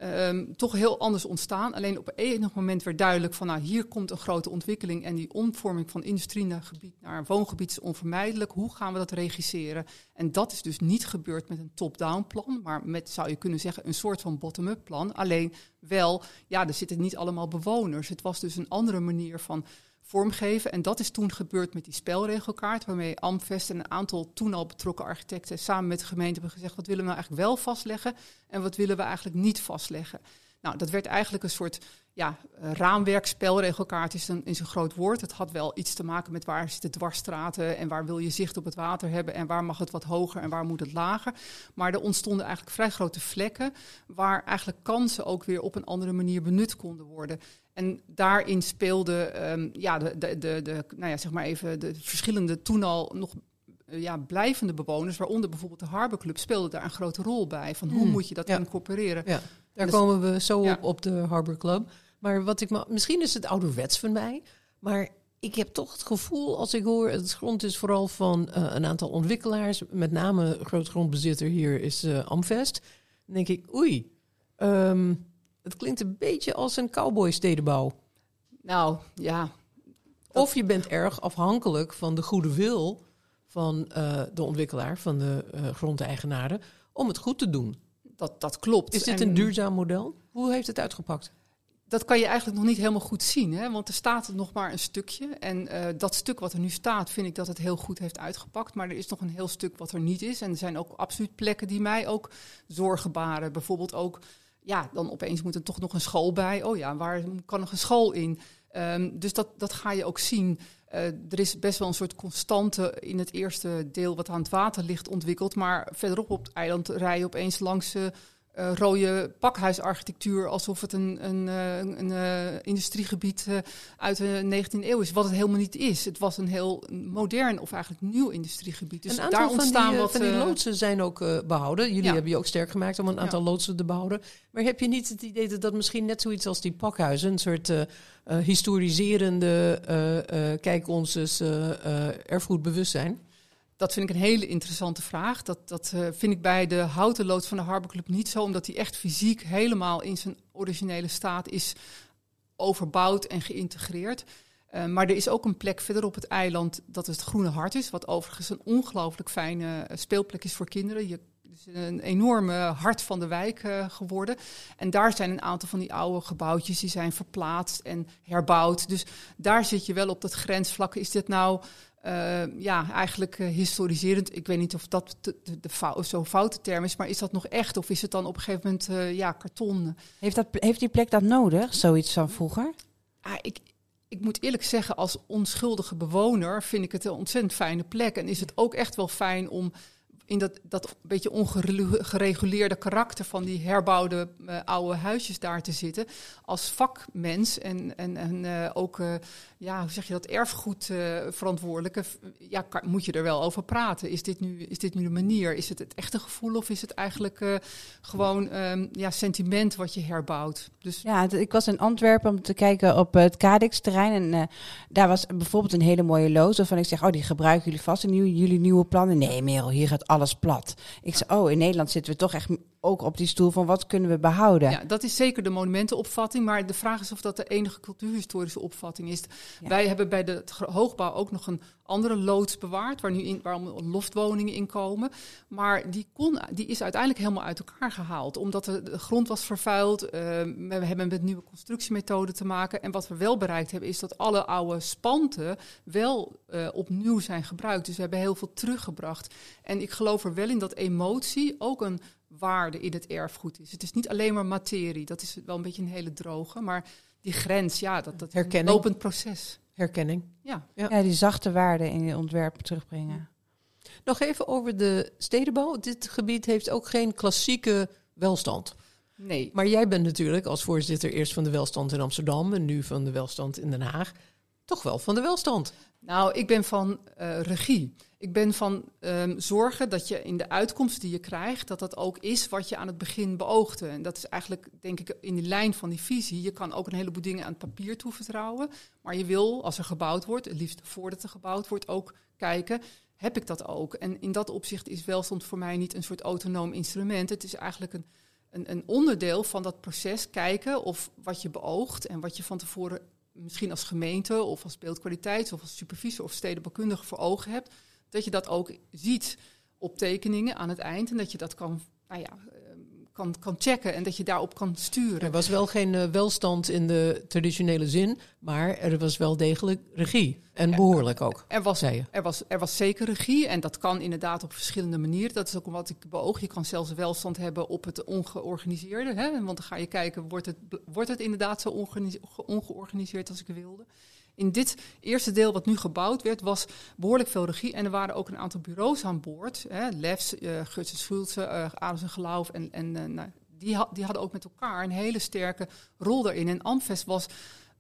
um, toch heel anders ontstaan. Alleen op enig moment werd duidelijk van nou hier komt een grote ontwikkeling en die omvorming van industrie naar, gebied, naar woongebied is onvermijdelijk. Hoe gaan we dat regisseren? En dat is dus niet gebeurd met een top-down plan, maar met zou je kunnen zeggen een soort van bottom-up plan. Alleen wel, ja, er zitten niet allemaal bewoners. Het was dus een andere manier van vormgeven. En dat is toen gebeurd met die spelregelkaart, waarmee Amvest en een aantal toen al betrokken architecten samen met de gemeente hebben gezegd: wat willen we nou eigenlijk wel vastleggen en wat willen we eigenlijk niet vastleggen. Nou, dat werd eigenlijk een soort ja, raamwerk, spelregelkaart is een, is een groot woord. Het had wel iets te maken met waar zitten dwarsstraten en waar wil je zicht op het water hebben en waar mag het wat hoger en waar moet het lager. Maar er ontstonden eigenlijk vrij grote vlekken waar eigenlijk kansen ook weer op een andere manier benut konden worden. En daarin speelden um, ja, de, de, de, de, nou ja, zeg maar even de verschillende toen al nog uh, ja, blijvende bewoners, waaronder bijvoorbeeld de Harbor Club, speelde daar een grote rol bij. Van hoe hmm. moet je dat ja. incorporeren? Ja. Daar dus, komen we zo ja. op, op de Harbor Club. Maar wat ik misschien is het ouderwets van mij, maar ik heb toch het gevoel, als ik hoor, het grond is vooral van uh, een aantal ontwikkelaars, met name grootgrondbezitter hier is uh, Amvest. Dan denk ik, oei, um, het klinkt een beetje als een cowboy-stedenbouw. Nou, ja. Of je bent erg afhankelijk van de goede wil van uh, de ontwikkelaar, van de grondeigenaren, om het goed te doen. Dat, dat klopt. Is dit en... een duurzaam model? Hoe heeft het uitgepakt? Dat kan je eigenlijk nog niet helemaal goed zien, hè? want er staat nog maar een stukje. En uh, dat stuk wat er nu staat, vind ik dat het heel goed heeft uitgepakt. Maar er is nog een heel stuk wat er niet is. En er zijn ook absoluut plekken die mij ook zorgen baren. Bijvoorbeeld ook ja, dan opeens moet er toch nog een school bij. Oh ja, waar kan nog een school in? Um, dus dat, dat ga je ook zien. Uh, er is best wel een soort constante in het eerste deel wat aan het water ligt ontwikkeld. Maar verderop op het eiland rij je opeens langs uh, uh, rode pakhuisarchitectuur, alsof het een, een, uh, een, een uh, industriegebied uit de 19e eeuw is, wat het helemaal niet is. Het was een heel modern of eigenlijk nieuw industriegebied. Dus een daar ontstaan van die, wat. Van die loodsen zijn ook behouden. Jullie ja. hebben je ook sterk gemaakt om een aantal ja. loodsen te behouden. Maar heb je niet het idee dat dat misschien net zoiets als die pakhuizen, een soort historiserende, kijk ons eens, erfgoedbewustzijn? Dat vind ik een hele interessante vraag. Dat, dat uh, vind ik bij de houten loods van de Harbor Club niet zo, omdat die echt fysiek helemaal in zijn originele staat is overbouwd en geïntegreerd. Uh, maar er is ook een plek verder op het eiland dat het Groene Hart is, wat overigens een ongelooflijk fijne speelplek is voor kinderen. Je is een enorme hart van de wijk geworden. En daar zijn een aantal van die oude gebouwtjes die zijn verplaatst en herbouwd. Dus daar zit je wel op dat grensvlak. Is dit nou uh, ja, eigenlijk uh, historiserend. Ik weet niet of dat de, de, de fout, zo foute term is, maar is dat nog echt? Of is het dan op een gegeven moment uh, ja, karton? Heeft, dat, heeft die plek dat nodig, zoiets van vroeger? Ah, ik, ik moet eerlijk zeggen, als onschuldige bewoner vind ik het een ontzettend fijne plek. En is het ook echt wel fijn om in dat, dat beetje ongereguleerde karakter van die herbouwde uh, oude huisjes daar te zitten. Als vakmens en, en, en uh, ook, uh, ja, hoe zeg je dat, erfgoedverantwoordelijke, ja, moet je er wel over praten. Is dit nu, is dit nu de manier? Is het het echte gevoel of is het eigenlijk gewoon um, ja, sentiment wat je herbouwt? Dus... Ja, ik was in Antwerpen om te kijken op het Cadix-terrein en daar was bijvoorbeeld een hele mooie loos waarvan ik zeg, oh, die gebruiken jullie vast in jullie nieuwe plannen. Nee, Merel, hier gaat alles plat. Ik zei, oh, in Nederland zitten we toch echt ook op die stoel van wat kunnen we behouden. Ja, dat is zeker de monumentenopvatting, maar de vraag is of dat de enige cultuurhistorische opvatting is. Wij hebben bij de hoogbouw ook nog een andere loods bewaard, waar nu in, waar loftwoningen in komen. Maar die, kon, die is uiteindelijk helemaal uit elkaar gehaald, omdat de, grond was vervuild. Uh, we hebben met nieuwe constructiemethoden te maken. En wat we wel bereikt hebben, is dat alle oude spanten wel uh, opnieuw zijn gebruikt. Dus we hebben heel veel teruggebracht. En ik geloof er wel in dat emotie ook een waarde in het erfgoed is. Het is niet alleen maar materie, dat is wel een beetje een hele droge, maar die grens, ja, dat, dat is een lopend proces. Herkenning. Ja. ja. Ja. die zachte waarden in je ontwerp terugbrengen. Nog even over de stedenbouw. Dit gebied heeft ook geen klassieke welstand. Nee. Maar jij bent natuurlijk als voorzitter eerst van de welstand in Amsterdam en nu van de welstand in Den Haag. Toch wel van de welstand. Nou, ik ben van uh, regie. Ik ben van um, zorgen dat je in de uitkomst die je krijgt, dat dat ook is wat je aan het begin beoogde. En dat is eigenlijk, denk ik, in de lijn van die visie. Je kan ook een heleboel dingen aan het papier toevertrouwen. Maar je wil, als er gebouwd wordt, het liefst voordat er gebouwd wordt, ook kijken. Heb ik dat ook? En in dat opzicht is welstand voor mij niet een soort autonoom instrument. Het is eigenlijk een, een, een onderdeel van dat proces kijken of wat je beoogt en wat je van tevoren misschien als gemeente of als beeldkwaliteit of als supervisor of stedenbouwkundige voor ogen hebt, dat je dat ook ziet op tekeningen aan het eind en dat je dat kan, nou ja, kan, kan checken en dat je daarop kan sturen. Er was wel geen uh, welstand in de traditionele zin, maar er was wel degelijk regie. En behoorlijk ook, er was. Er was, er was zeker regie en dat kan inderdaad op verschillende manieren. Dat is ook wat ik beoog. Je kan zelfs welstand hebben op het ongeorganiseerde. Hè? Want dan ga je kijken, wordt het, wordt het inderdaad zo ongeorganiseerd als ik wilde? In dit eerste deel wat nu gebouwd werd, was behoorlijk veel regie. En er waren ook een aantal bureaus aan boord. Hè, Lefs, uh, Guts en Schulze, uh, en Geloof. En, en uh, nou, die, die, hadden ook met elkaar een hele sterke rol daarin. En Amfest was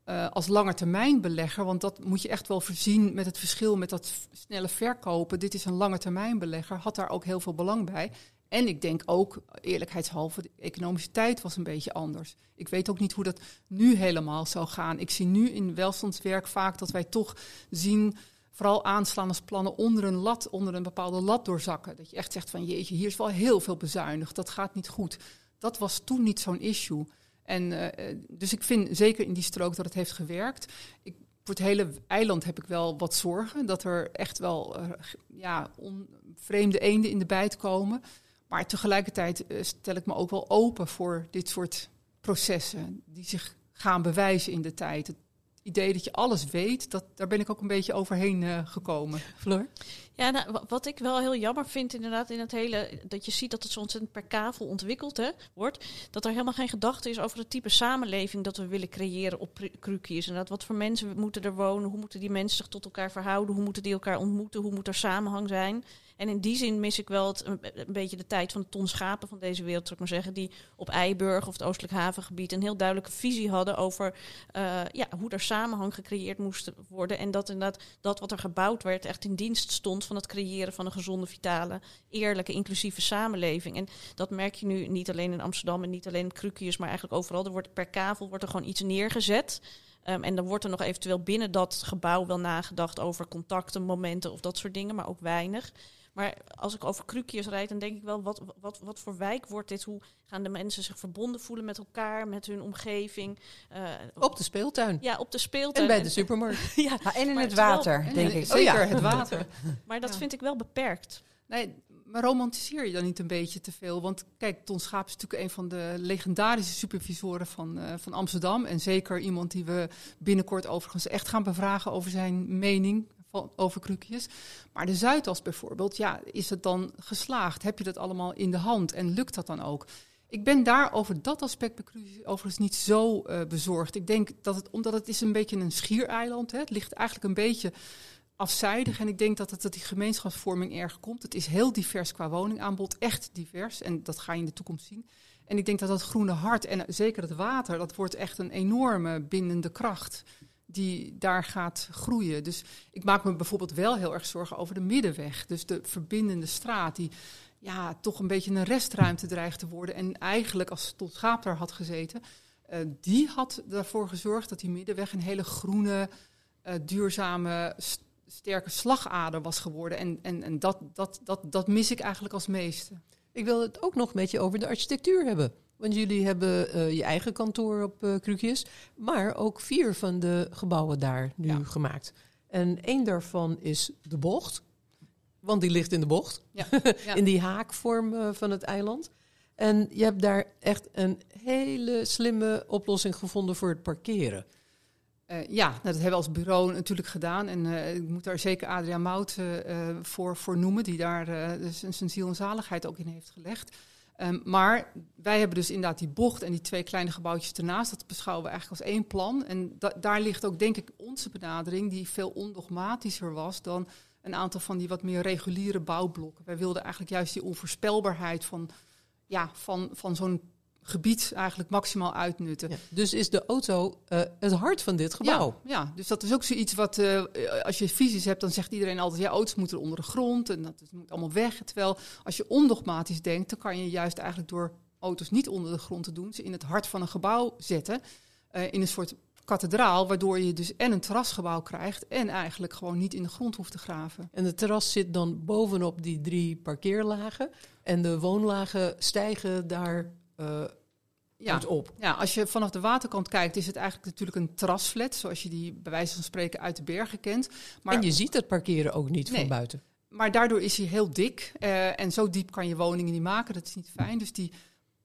uh, als langetermijnbelegger, want dat moet je echt wel voorzien met het verschil met dat snelle verkopen. Dit is een langetermijnbelegger, had daar ook heel veel belang bij. En ik denk ook, eerlijkheidshalve, de economische tijd was een beetje anders. Ik weet ook niet hoe dat nu helemaal zou gaan. Ik zie nu in welstandswerk vaak dat wij toch zien, vooral aanslaan als plannen onder een lat, onder een bepaalde lat doorzakken. Dat je echt zegt van jeetje, hier is wel heel veel bezuinigd, dat gaat niet goed. Dat was toen niet zo'n issue. En uh, dus ik vind zeker in die strook dat het heeft gewerkt. Ik, voor het hele eiland heb ik wel wat zorgen. Dat er echt wel uh, ja, vreemde eenden in de bijt komen. Maar tegelijkertijd uh, stel ik me ook wel open voor dit soort processen die zich gaan bewijzen in de tijd. Het idee dat je alles weet, dat, daar ben ik ook een beetje overheen uh, gekomen. Fleur? Ja, nou, wat ik wel heel jammer vind inderdaad in het hele... dat je ziet dat het zo ontzettend per kavel ontwikkeld hè, wordt... dat er helemaal geen gedachte is over het type samenleving... dat we willen creëren op krukjes. En dat wat voor mensen moeten er wonen... hoe moeten die mensen zich tot elkaar verhouden... hoe moeten die elkaar ontmoeten... hoe moet er samenhang zijn... En in die zin mis ik wel het, een, beetje de tijd van de ton schapen van deze wereld, zou ik maar zeggen, die op Eiburg of het Oostelijk Havengebied een heel duidelijke visie hadden over uh, ja, hoe er samenhang gecreëerd moest worden. En dat inderdaad dat wat er gebouwd werd echt in dienst stond van het creëren van een gezonde, vitale, eerlijke, inclusieve samenleving. En dat merk je nu niet alleen in Amsterdam en niet alleen in Krukius, maar eigenlijk overal. Er wordt per kavel wordt er gewoon iets neergezet. Um, en dan wordt er nog eventueel binnen dat gebouw wel nagedacht over contacten, momenten of dat soort dingen, maar ook weinig. Maar als ik over krukjes rijd, dan denk ik wel, wat, wat, wat voor wijk wordt dit? Hoe gaan de mensen zich verbonden voelen met elkaar, met hun omgeving? Uh, op de speeltuin. Ja, op de speeltuin. En bij de supermarkt. ja, en in het water, wel, denk ik. Zeker, oh, ja. het water. maar dat ja. vind ik wel beperkt. Nee, maar romantiseer je dan niet een beetje te veel? Want kijk, Ton Schaap is natuurlijk een van de legendarische supervisoren van, uh, van Amsterdam. En zeker iemand die we binnenkort overigens echt gaan bevragen over zijn mening over krukjes. Maar de Zuidas bijvoorbeeld, ja, is het dan geslaagd? Heb je dat allemaal in de hand en lukt dat dan ook? Ik ben daar over dat aspect overigens niet zo uh, bezorgd. Ik denk dat het, omdat het is een beetje een schiereiland, hè, het ligt eigenlijk een beetje afzijdig. En ik denk dat het dat die gemeenschapsvorming erg komt. Het is heel divers qua woningaanbod, echt divers. En dat ga je in de toekomst zien. En ik denk dat dat groene hart en zeker het water, dat wordt echt een enorme bindende kracht die daar gaat groeien. Dus ik maak me bijvoorbeeld wel heel erg zorgen over de middenweg. Dus de verbindende straat, die ja, toch een beetje een restruimte dreigt te worden. En eigenlijk, als tot Schaap daar had gezeten, uh, die had ervoor gezorgd dat die middenweg een hele groene, uh, duurzame, sterke slagader was geworden. En, en, en dat, dat, dat, dat mis ik eigenlijk als meeste. Ik wil het ook nog met je over de architectuur hebben. Want jullie hebben uh, je eigen kantoor op uh, Krukjes, maar ook vier van de gebouwen daar nu ja. gemaakt. En één daarvan is de bocht, want die ligt in de bocht, ja. In die haakvorm uh, van het eiland. En je hebt daar echt een hele slimme oplossing gevonden voor het parkeren. Uh, ja, nou, dat hebben we als bureau natuurlijk gedaan. En uh, ik moet daar zeker Adriaan Mout uh, voor, voor noemen, die daar dus zijn ziel en zaligheid ook in heeft gelegd. Um, maar wij hebben dus inderdaad die bocht en die twee kleine gebouwtjes ernaast. Dat beschouwen we eigenlijk als één plan. En da daar ligt ook, denk ik, onze benadering, die veel ondogmatischer was dan een aantal van die wat meer reguliere bouwblokken. Wij wilden eigenlijk juist die onvoorspelbaarheid van, ja, van, van zo'n gebied eigenlijk maximaal uitnutten. Ja, dus is de auto uh, het hart van dit gebouw? Ja, ja, dus dat is ook zoiets wat, uh, als je visies hebt, dan zegt iedereen altijd, ja, auto's moeten onder de grond en dat moet allemaal weg. Terwijl als je ondogmatisch denkt, dan kan je juist eigenlijk door auto's niet onder de grond te doen, ze in het hart van een gebouw zetten, uh, in een soort kathedraal, waardoor je dus en een terrasgebouw krijgt en eigenlijk gewoon niet in de grond hoeft te graven. En het terras zit dan bovenop die drie parkeerlagen en de woonlagen stijgen daar uh, ja. op. Ja, als je vanaf de waterkant kijkt, is het eigenlijk natuurlijk een terrasflat, zoals je die bij wijze van spreken uit de bergen kent. Maar, en je ziet het parkeren ook niet nee, van buiten. Maar daardoor is hij heel dik uh, en zo diep kan je woningen niet maken. Dat is niet fijn. Dus die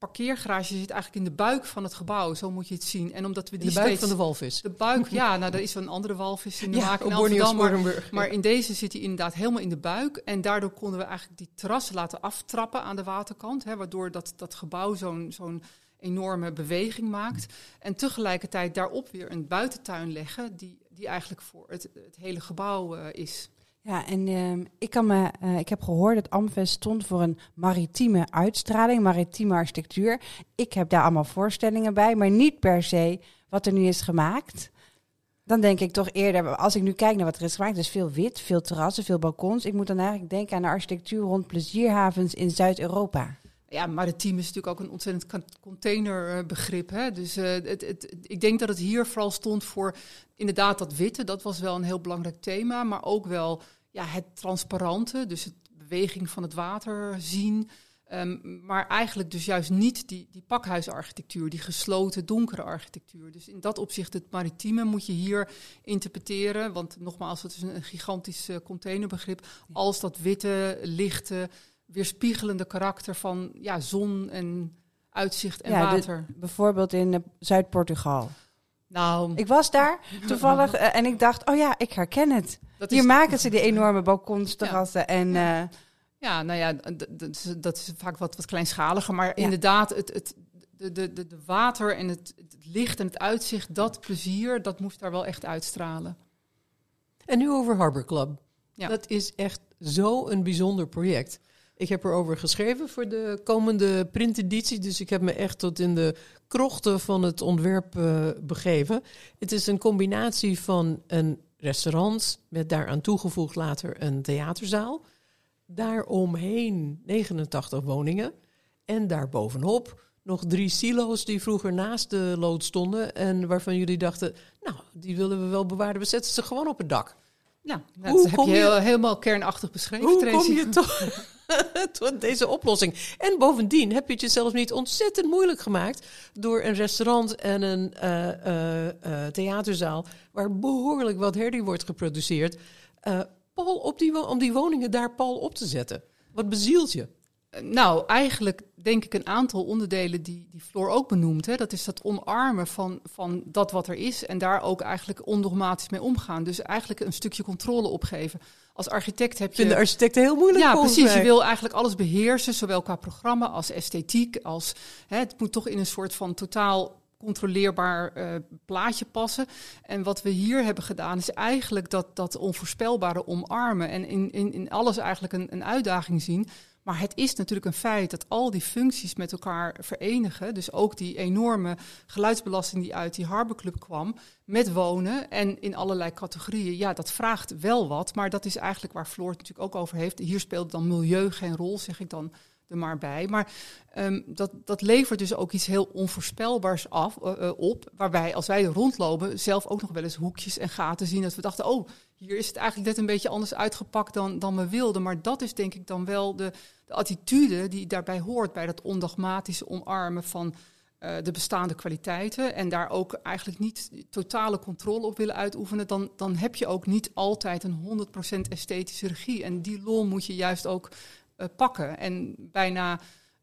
parkeergarage zit eigenlijk in de buik van het gebouw. Zo moet je het zien. En omdat we die de buik steeds, van de walvis. De buik, ja, nou, er is wel een andere walvis in de ja, maak in Amsterdam. Maar, maar in deze zit hij inderdaad helemaal in de buik. En daardoor konden we eigenlijk die terras laten aftrappen aan de waterkant. Hè, waardoor dat, dat gebouw zo'n zo'n enorme beweging maakt. En tegelijkertijd daarop weer een buitentuin leggen... die, die eigenlijk voor het, het hele gebouw uh, is. Ja, en uh, ik, kan me, uh, ik heb gehoord dat Amvest stond voor een maritieme uitstraling, maritieme architectuur. Ik heb daar allemaal voorstellingen bij, maar niet per se wat er nu is gemaakt. Dan denk ik toch eerder, als ik nu kijk naar wat er is gemaakt, is veel wit, veel terrassen, veel balkons. Ik moet dan eigenlijk denken aan de architectuur rond plezierhavens in Zuid-Europa. Ja, maritiem is natuurlijk ook een ontzettend containerbegrip. Hè? Dus uh, het, het, ik denk dat het hier vooral stond voor inderdaad dat witte. Dat was wel een heel belangrijk thema. Maar ook wel ja, het transparante, dus de beweging van het water zien. Um, maar eigenlijk dus juist niet die, die pakhuisarchitectuur, die gesloten, donkere architectuur. Dus in dat opzicht, het maritieme moet je hier interpreteren. Want nogmaals, het is een gigantisch uh, containerbegrip. Als dat witte, lichte, weerspiegelende karakter van ja, zon en uitzicht en ja, water. Dit, bijvoorbeeld in uh, Zuid-Portugal. Nou, ik was daar toevallig uh, en ik dacht, oh ja, ik herken het. Hier is... maken ze die enorme balkons, terrassen ja. en... Ja. Uh, ja, nou ja, dat is vaak wat, wat kleinschaliger, maar ja. inderdaad, het, het, de, de, de, water en het, het licht en het uitzicht, dat plezier, dat moest daar wel echt uitstralen. En nu over Harbor Club. Ja. Dat is echt zo een bijzonder project. Ik heb erover geschreven voor de komende printeditie. Dus ik heb me echt tot in de krochten van het ontwerp uh, begeven. Het is een combinatie van een restaurant met daaraan toegevoegd later een theaterzaal. Daaromheen 89 woningen. En daarbovenop nog drie silo's die vroeger naast de lood stonden. En waarvan jullie dachten, nou, die willen we wel bewaren. We zetten ze gewoon op het dak. Nou, dat Hoe heb je, heel, helemaal kernachtig beschreven, Hoe Tracy. kom je toch tot deze oplossing? En bovendien heb je het jezelf niet ontzettend moeilijk gemaakt... door een restaurant en een uh, uh, uh, theaterzaal... waar behoorlijk wat herrie wordt geproduceerd... Paul op die, om die woningen daar Paul op te zetten. Wat bezielt je? Nou, eigenlijk denk ik een aantal onderdelen die, die Floor ook benoemt. Hè. Dat is dat omarmen van, van dat wat er is en daar ook eigenlijk ondogmatisch mee omgaan. Dus eigenlijk een stukje controle opgeven. Als architect heb je... Vinden architecten heel moeilijk Ja, precies. Je wil eigenlijk alles beheersen, zowel qua programma als esthetiek. Als, hè, het moet toch in een soort van totaal controleerbaar eh, plaatje passen. En wat we hier hebben gedaan is eigenlijk dat, dat onvoorspelbare omarmen. En in, in, in alles eigenlijk een, een uitdaging zien. Maar het is natuurlijk een feit dat al die functies met elkaar verenigen. Dus ook die enorme geluidsbelasting die uit die Harbor Club kwam. Met wonen en in allerlei categorieën. Ja, dat vraagt wel wat. Maar dat is eigenlijk waar Floor het natuurlijk ook over heeft. Hier speelt dan milieu geen rol, zeg ik dan er maar bij. Maar ehm, dat, dat levert dus ook iets heel onvoorspelbaars af, eh, eh, op. Waarbij als wij rondlopen zelf ook nog wel eens hoekjes en gaten zien. Dat we dachten, oh, hier is het eigenlijk net een beetje anders uitgepakt dan, dan we wilden. Maar dat is denk ik dan wel de, de attitude die daarbij hoort. Bij dat ondogmatische omarmen van eh, de bestaande kwaliteiten. En daar ook eigenlijk niet totale controle op willen uitoefenen. Dan, dan heb je ook niet altijd een 100% esthetische regie. En die lol moet je juist ook eh, pakken. En bijna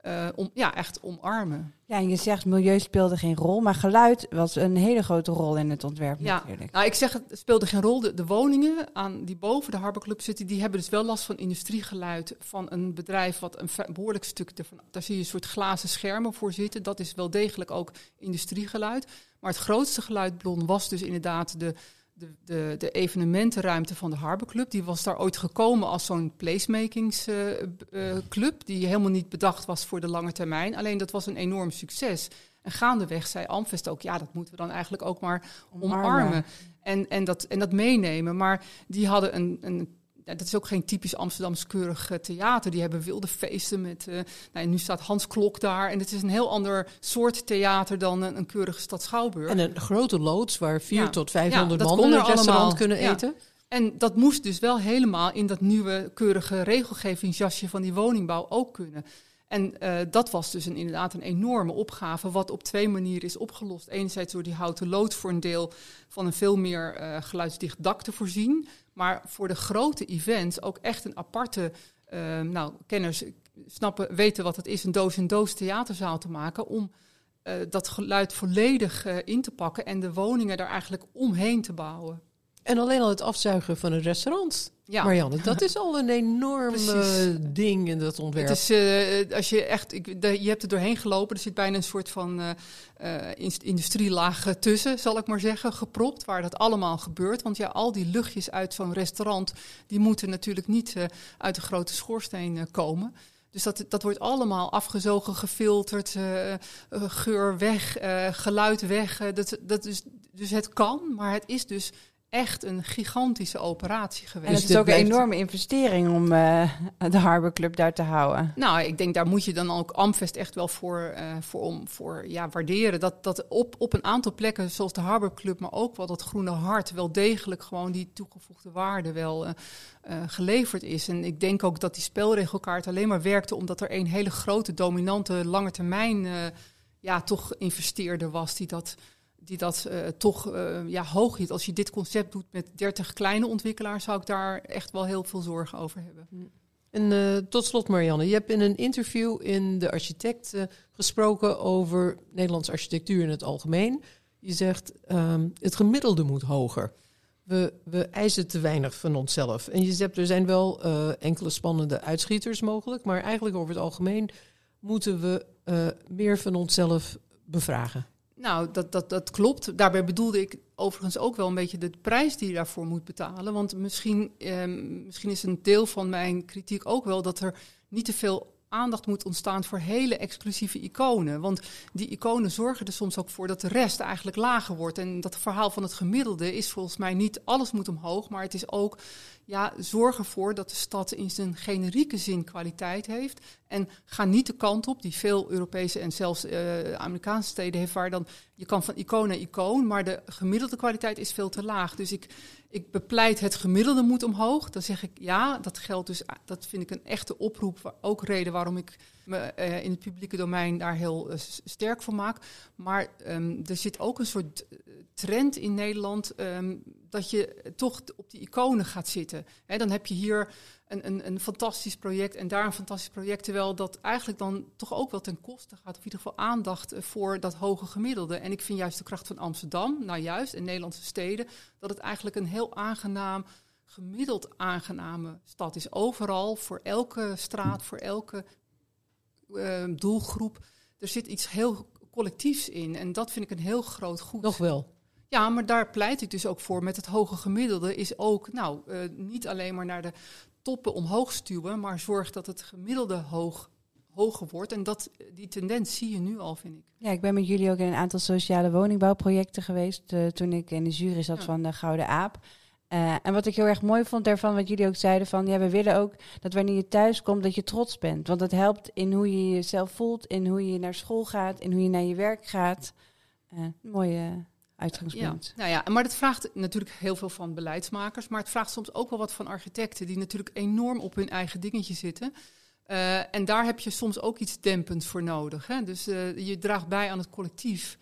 eh, om, ja, echt omarmen. Ja, en je zegt milieu speelde geen rol, maar geluid was een hele grote rol in het ontwerp Ja, natuurlijk. nou, ik zeg het speelde geen rol. De, de woningen aan die boven de Harbor Club zitten, die hebben dus wel last van industriegeluid van een bedrijf wat een behoorlijk stuk ervan. Daar zie je een soort glazen schermen voor zitten. Dat is wel degelijk ook industriegeluid. Maar het grootste geluidbron was dus inderdaad de, de, de, de evenementenruimte van de Harbor Club. Die was daar ooit gekomen als zo'n placemakingsclub, die helemaal niet bedacht was voor de lange termijn. Alleen dat was een enorm succes. En gaandeweg zei Amvest ook, ja, dat moeten we dan eigenlijk ook maar omarmen. En, en, dat, en dat meenemen. Maar die hadden een. een dat is ook geen typisch Amsterdams keurig eh, theater. Die hebben wilde feesten met. eh nou, nu staat Hans Klok daar. En het is een heel ander soort theater dan een, een keurige stad Schouwburg. En een grote loods waar 4 Ja. tot 500 Ja, man in het restaurant allemaal. kunnen Ja. eten. En dat moest dus wel helemaal in dat nieuwe keurige regelgevingsjasje van die woningbouw ook kunnen. En eh, dat was dus een, inderdaad een enorme opgave, wat op twee manieren is opgelost. Enerzijds door die houten loods voor een deel van een veel meer geluidsdicht dak te voorzien. Maar voor de grote events ook echt een aparte, eh, nou, kenners snappen, weten wat het is, een doos-in-doos theaterzaal te maken. Om eh, dat geluid volledig eh, in te pakken en de woningen daar eigenlijk omheen te bouwen. En alleen al het afzuigen van het restaurant. Ja. Marianne, dat is al een enorm ding in dat ontwerp. Het is, eh, als je echt, ik, de- je hebt er doorheen gelopen, er zit bijna een soort van in- industrielaag tussen, zal ik maar zeggen, gepropt, waar dat allemaal gebeurt. Want ja, al die luchtjes uit zo'n restaurant, die moeten natuurlijk niet uit de grote schoorsteen komen. Dus dat, dat wordt allemaal afgezogen, gefilterd, geur weg, geluid weg. dat, dat is, dus het kan, maar het is dus echt een gigantische operatie geweest. En Dus het is dit ook een enorme investering om eh, de Harbor Club daar te houden. Nou, ik denk daar moet je dan ook Amvest echt wel voor, eh, voor, om, voor ja, waarderen. Dat, dat op, op een aantal plekken, zoals de Harbor Club, maar ook wel dat Groene Hart, wel degelijk gewoon die toegevoegde waarde wel eh, eh, geleverd is. En ik denk ook dat die spelregelkaart alleen maar werkte omdat er een hele grote, dominante, lange termijn eh, ja, toch investeerder was die dat die dat eh, toch eh, ja, hoog hield. Als je dit concept doet met 30 kleine ontwikkelaars, zou ik daar echt wel heel veel zorgen over hebben. En eh, tot slot, Marianne, je hebt in een interview in De Architect gesproken over Nederlandse architectuur in het algemeen. Je zegt, ehm, het gemiddelde moet hoger. We, we eisen te weinig van onszelf. En je zegt, er zijn wel enkele spannende uitschieters mogelijk, maar eigenlijk over het algemeen moeten we meer van onszelf bevragen. Nou, dat, dat, dat klopt. Daarbij bedoelde ik overigens ook wel een beetje de prijs die je daarvoor moet betalen. Want misschien, ehm, misschien is een deel van mijn kritiek ook wel dat er niet te veel aandacht moet ontstaan voor hele exclusieve iconen. Want die iconen zorgen er soms ook voor dat de rest eigenlijk lager wordt. En dat verhaal van het gemiddelde is volgens mij niet alles moet omhoog, maar het is ook ja, zorg ervoor dat de stad in zijn generieke zin kwaliteit heeft. En ga niet de kant op die veel Europese en zelfs eh, Amerikaanse steden heeft, waar dan je kan van icoon naar icoon, maar de gemiddelde kwaliteit is veel te laag. Dus ik, ik bepleit het gemiddelde moet omhoog. Dan zeg ik ja, dat geldt dus. Dat vind ik een echte oproep. Ook reden waarom ik me eh, in het publieke domein daar heel eh, sterk voor maak. Maar ehm, er zit ook een soort eh, trend in Nederland. ehm, dat je toch op die iconen gaat zitten. Hè, dan heb je hier een, een, een fantastisch project en daar een fantastisch project. Terwijl dat eigenlijk dan toch ook wel ten koste gaat. Of in ieder geval aandacht eh, voor dat hoge gemiddelde. En ik vind juist de kracht van Amsterdam, nou juist, en Nederlandse steden, dat het eigenlijk een heel aangenaam, gemiddeld aangename stad is. Overal, voor elke straat, voor elke uh, doelgroep. Er zit iets heel collectiefs in. En dat vind ik een heel groot goed. Nog wel. Ja, maar daar pleit ik dus ook voor. Met het hoge gemiddelde is ook, nou, uh, niet alleen maar naar de toppen omhoog stuwen, maar zorg dat het gemiddelde hoog, hoger wordt. En dat, die tendens zie je nu al, vind ik. Ja, ik ben met jullie ook in een aantal sociale woningbouwprojecten geweest uh, toen ik in de jury zat ja. van de Gouden Aap. Uh, en wat ik heel erg mooi vond daarvan, wat jullie ook zeiden van, ja, we willen ook dat wanneer je thuis komt, dat je trots bent. Want dat helpt in hoe je jezelf voelt, in hoe je naar school gaat, in hoe je naar je werk gaat. Uh, mooie uitgangspunt. Ja, nou ja, maar het vraagt natuurlijk heel veel van beleidsmakers, maar het vraagt soms ook wel wat van architecten, die natuurlijk enorm op hun eigen dingetje zitten. Uh, en daar heb je soms ook iets dempends voor nodig. Hè? Dus je draagt bij aan het collectief.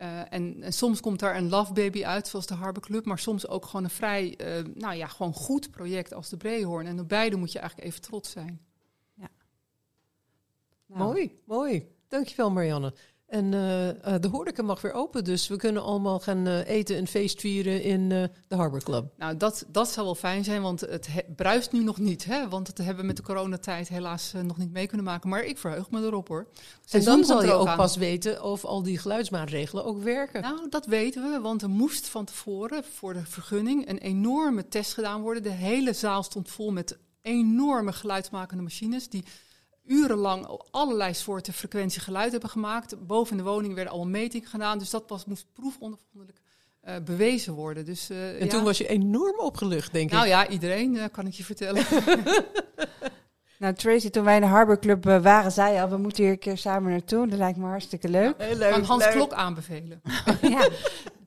Uh, en, en, soms komt daar een love baby uit, zoals de Harbor Club, maar soms ook gewoon een vrij, uh, nou ja, gewoon goed project als de Breehoorn. En op beide moet je eigenlijk even trots zijn. Ja. Nou. Mooi, mooi. Dankjewel Marianne. En uh, uh, de horeca mag weer open, dus we kunnen allemaal gaan uh, eten en feest vieren in de Harbor Club. Nou, dat, dat zou wel fijn zijn, want het bruist nu nog niet. Hè? Want dat hebben we met de coronatijd helaas nog niet mee kunnen maken. Maar ik verheug me erop hoor. En dan zal je ook aan. pas weten of al die geluidsmaatregelen ook werken. Nou, dat weten we, want er moest van tevoren voor de vergunning een enorme test gedaan worden. De hele zaal stond vol met enorme geluidsmakende machines die urenlang allerlei soorten frequentie geluid hebben gemaakt. Boven in de woning werden allemaal metingen gedaan. Dus dat was, moest proefondervondelijk uh, bewezen worden. Dus, uh, en ja. toen was je enorm opgelucht, denk nou, ik. Nou ja, iedereen, uh, kan ik je vertellen. nou, Tracy, toen wij in de Harbor Club waren, zei je al, we moeten hier een keer samen naartoe. Dat lijkt me hartstikke leuk. Ja, heel leuk kan Hans leuk. Klok aanbevelen. ja,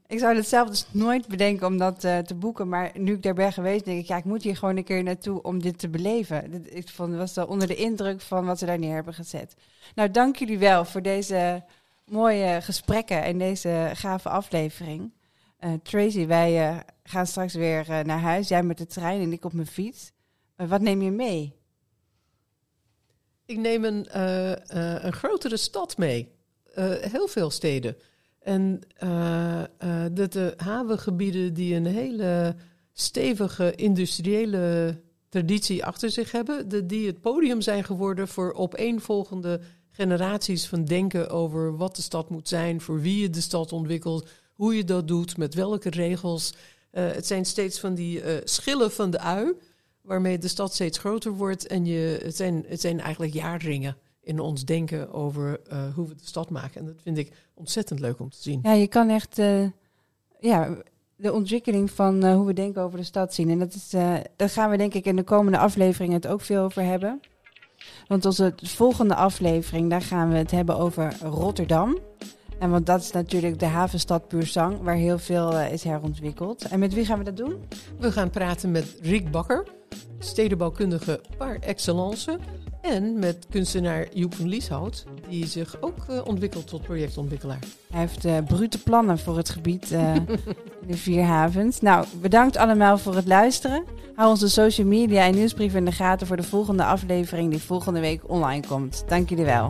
ik zou het zelf dus nooit bedenken om dat uh, te boeken. Maar nu ik daar ben geweest, denk ik, ja, ik moet hier gewoon een keer naartoe om dit te beleven. Ik vond, was wel onder de indruk van wat ze daar neer hebben gezet. Nou, dank jullie wel voor deze mooie gesprekken en deze gave aflevering. Uh, Tracy, wij uh, gaan straks weer naar huis. Jij met de trein en ik op mijn fiets. wat neem je mee? Ik neem een, een grotere stad mee. heel veel steden. En uh, uh, dat de havengebieden die een hele stevige industriële traditie achter zich hebben, die het podium zijn geworden voor opeenvolgende generaties van denken over wat de stad moet zijn, voor wie je de stad ontwikkelt, hoe je dat doet, met welke regels. Uh, het zijn steeds van die schillen van de ui, waarmee de stad steeds groter wordt. En je, het, zijn, het zijn eigenlijk jaarringen in ons denken over uh, hoe we de stad maken. En dat vind ik ontzettend leuk om te zien. Ja, je kan echt uh, ja, de ontwikkeling van uh, hoe we denken over de stad zien. En dat is, daar gaan we denk ik in de komende aflevering het ook veel over hebben. Want onze volgende aflevering, daar gaan we het hebben over Rotterdam. En want dat is natuurlijk de havenstad Puursang, waar heel veel is herontwikkeld. En met wie gaan we dat doen? We gaan praten met Riek Bakker, stedenbouwkundige par excellence. En met kunstenaar Joep van Lieshout, die zich ook uh, ontwikkelt tot projectontwikkelaar. Hij heeft uh, brute plannen voor het gebied uh, de vier havens. Nou, bedankt allemaal voor het luisteren. Hou onze social media en nieuwsbrief in de gaten voor de volgende aflevering die volgende week online komt. Dank jullie wel.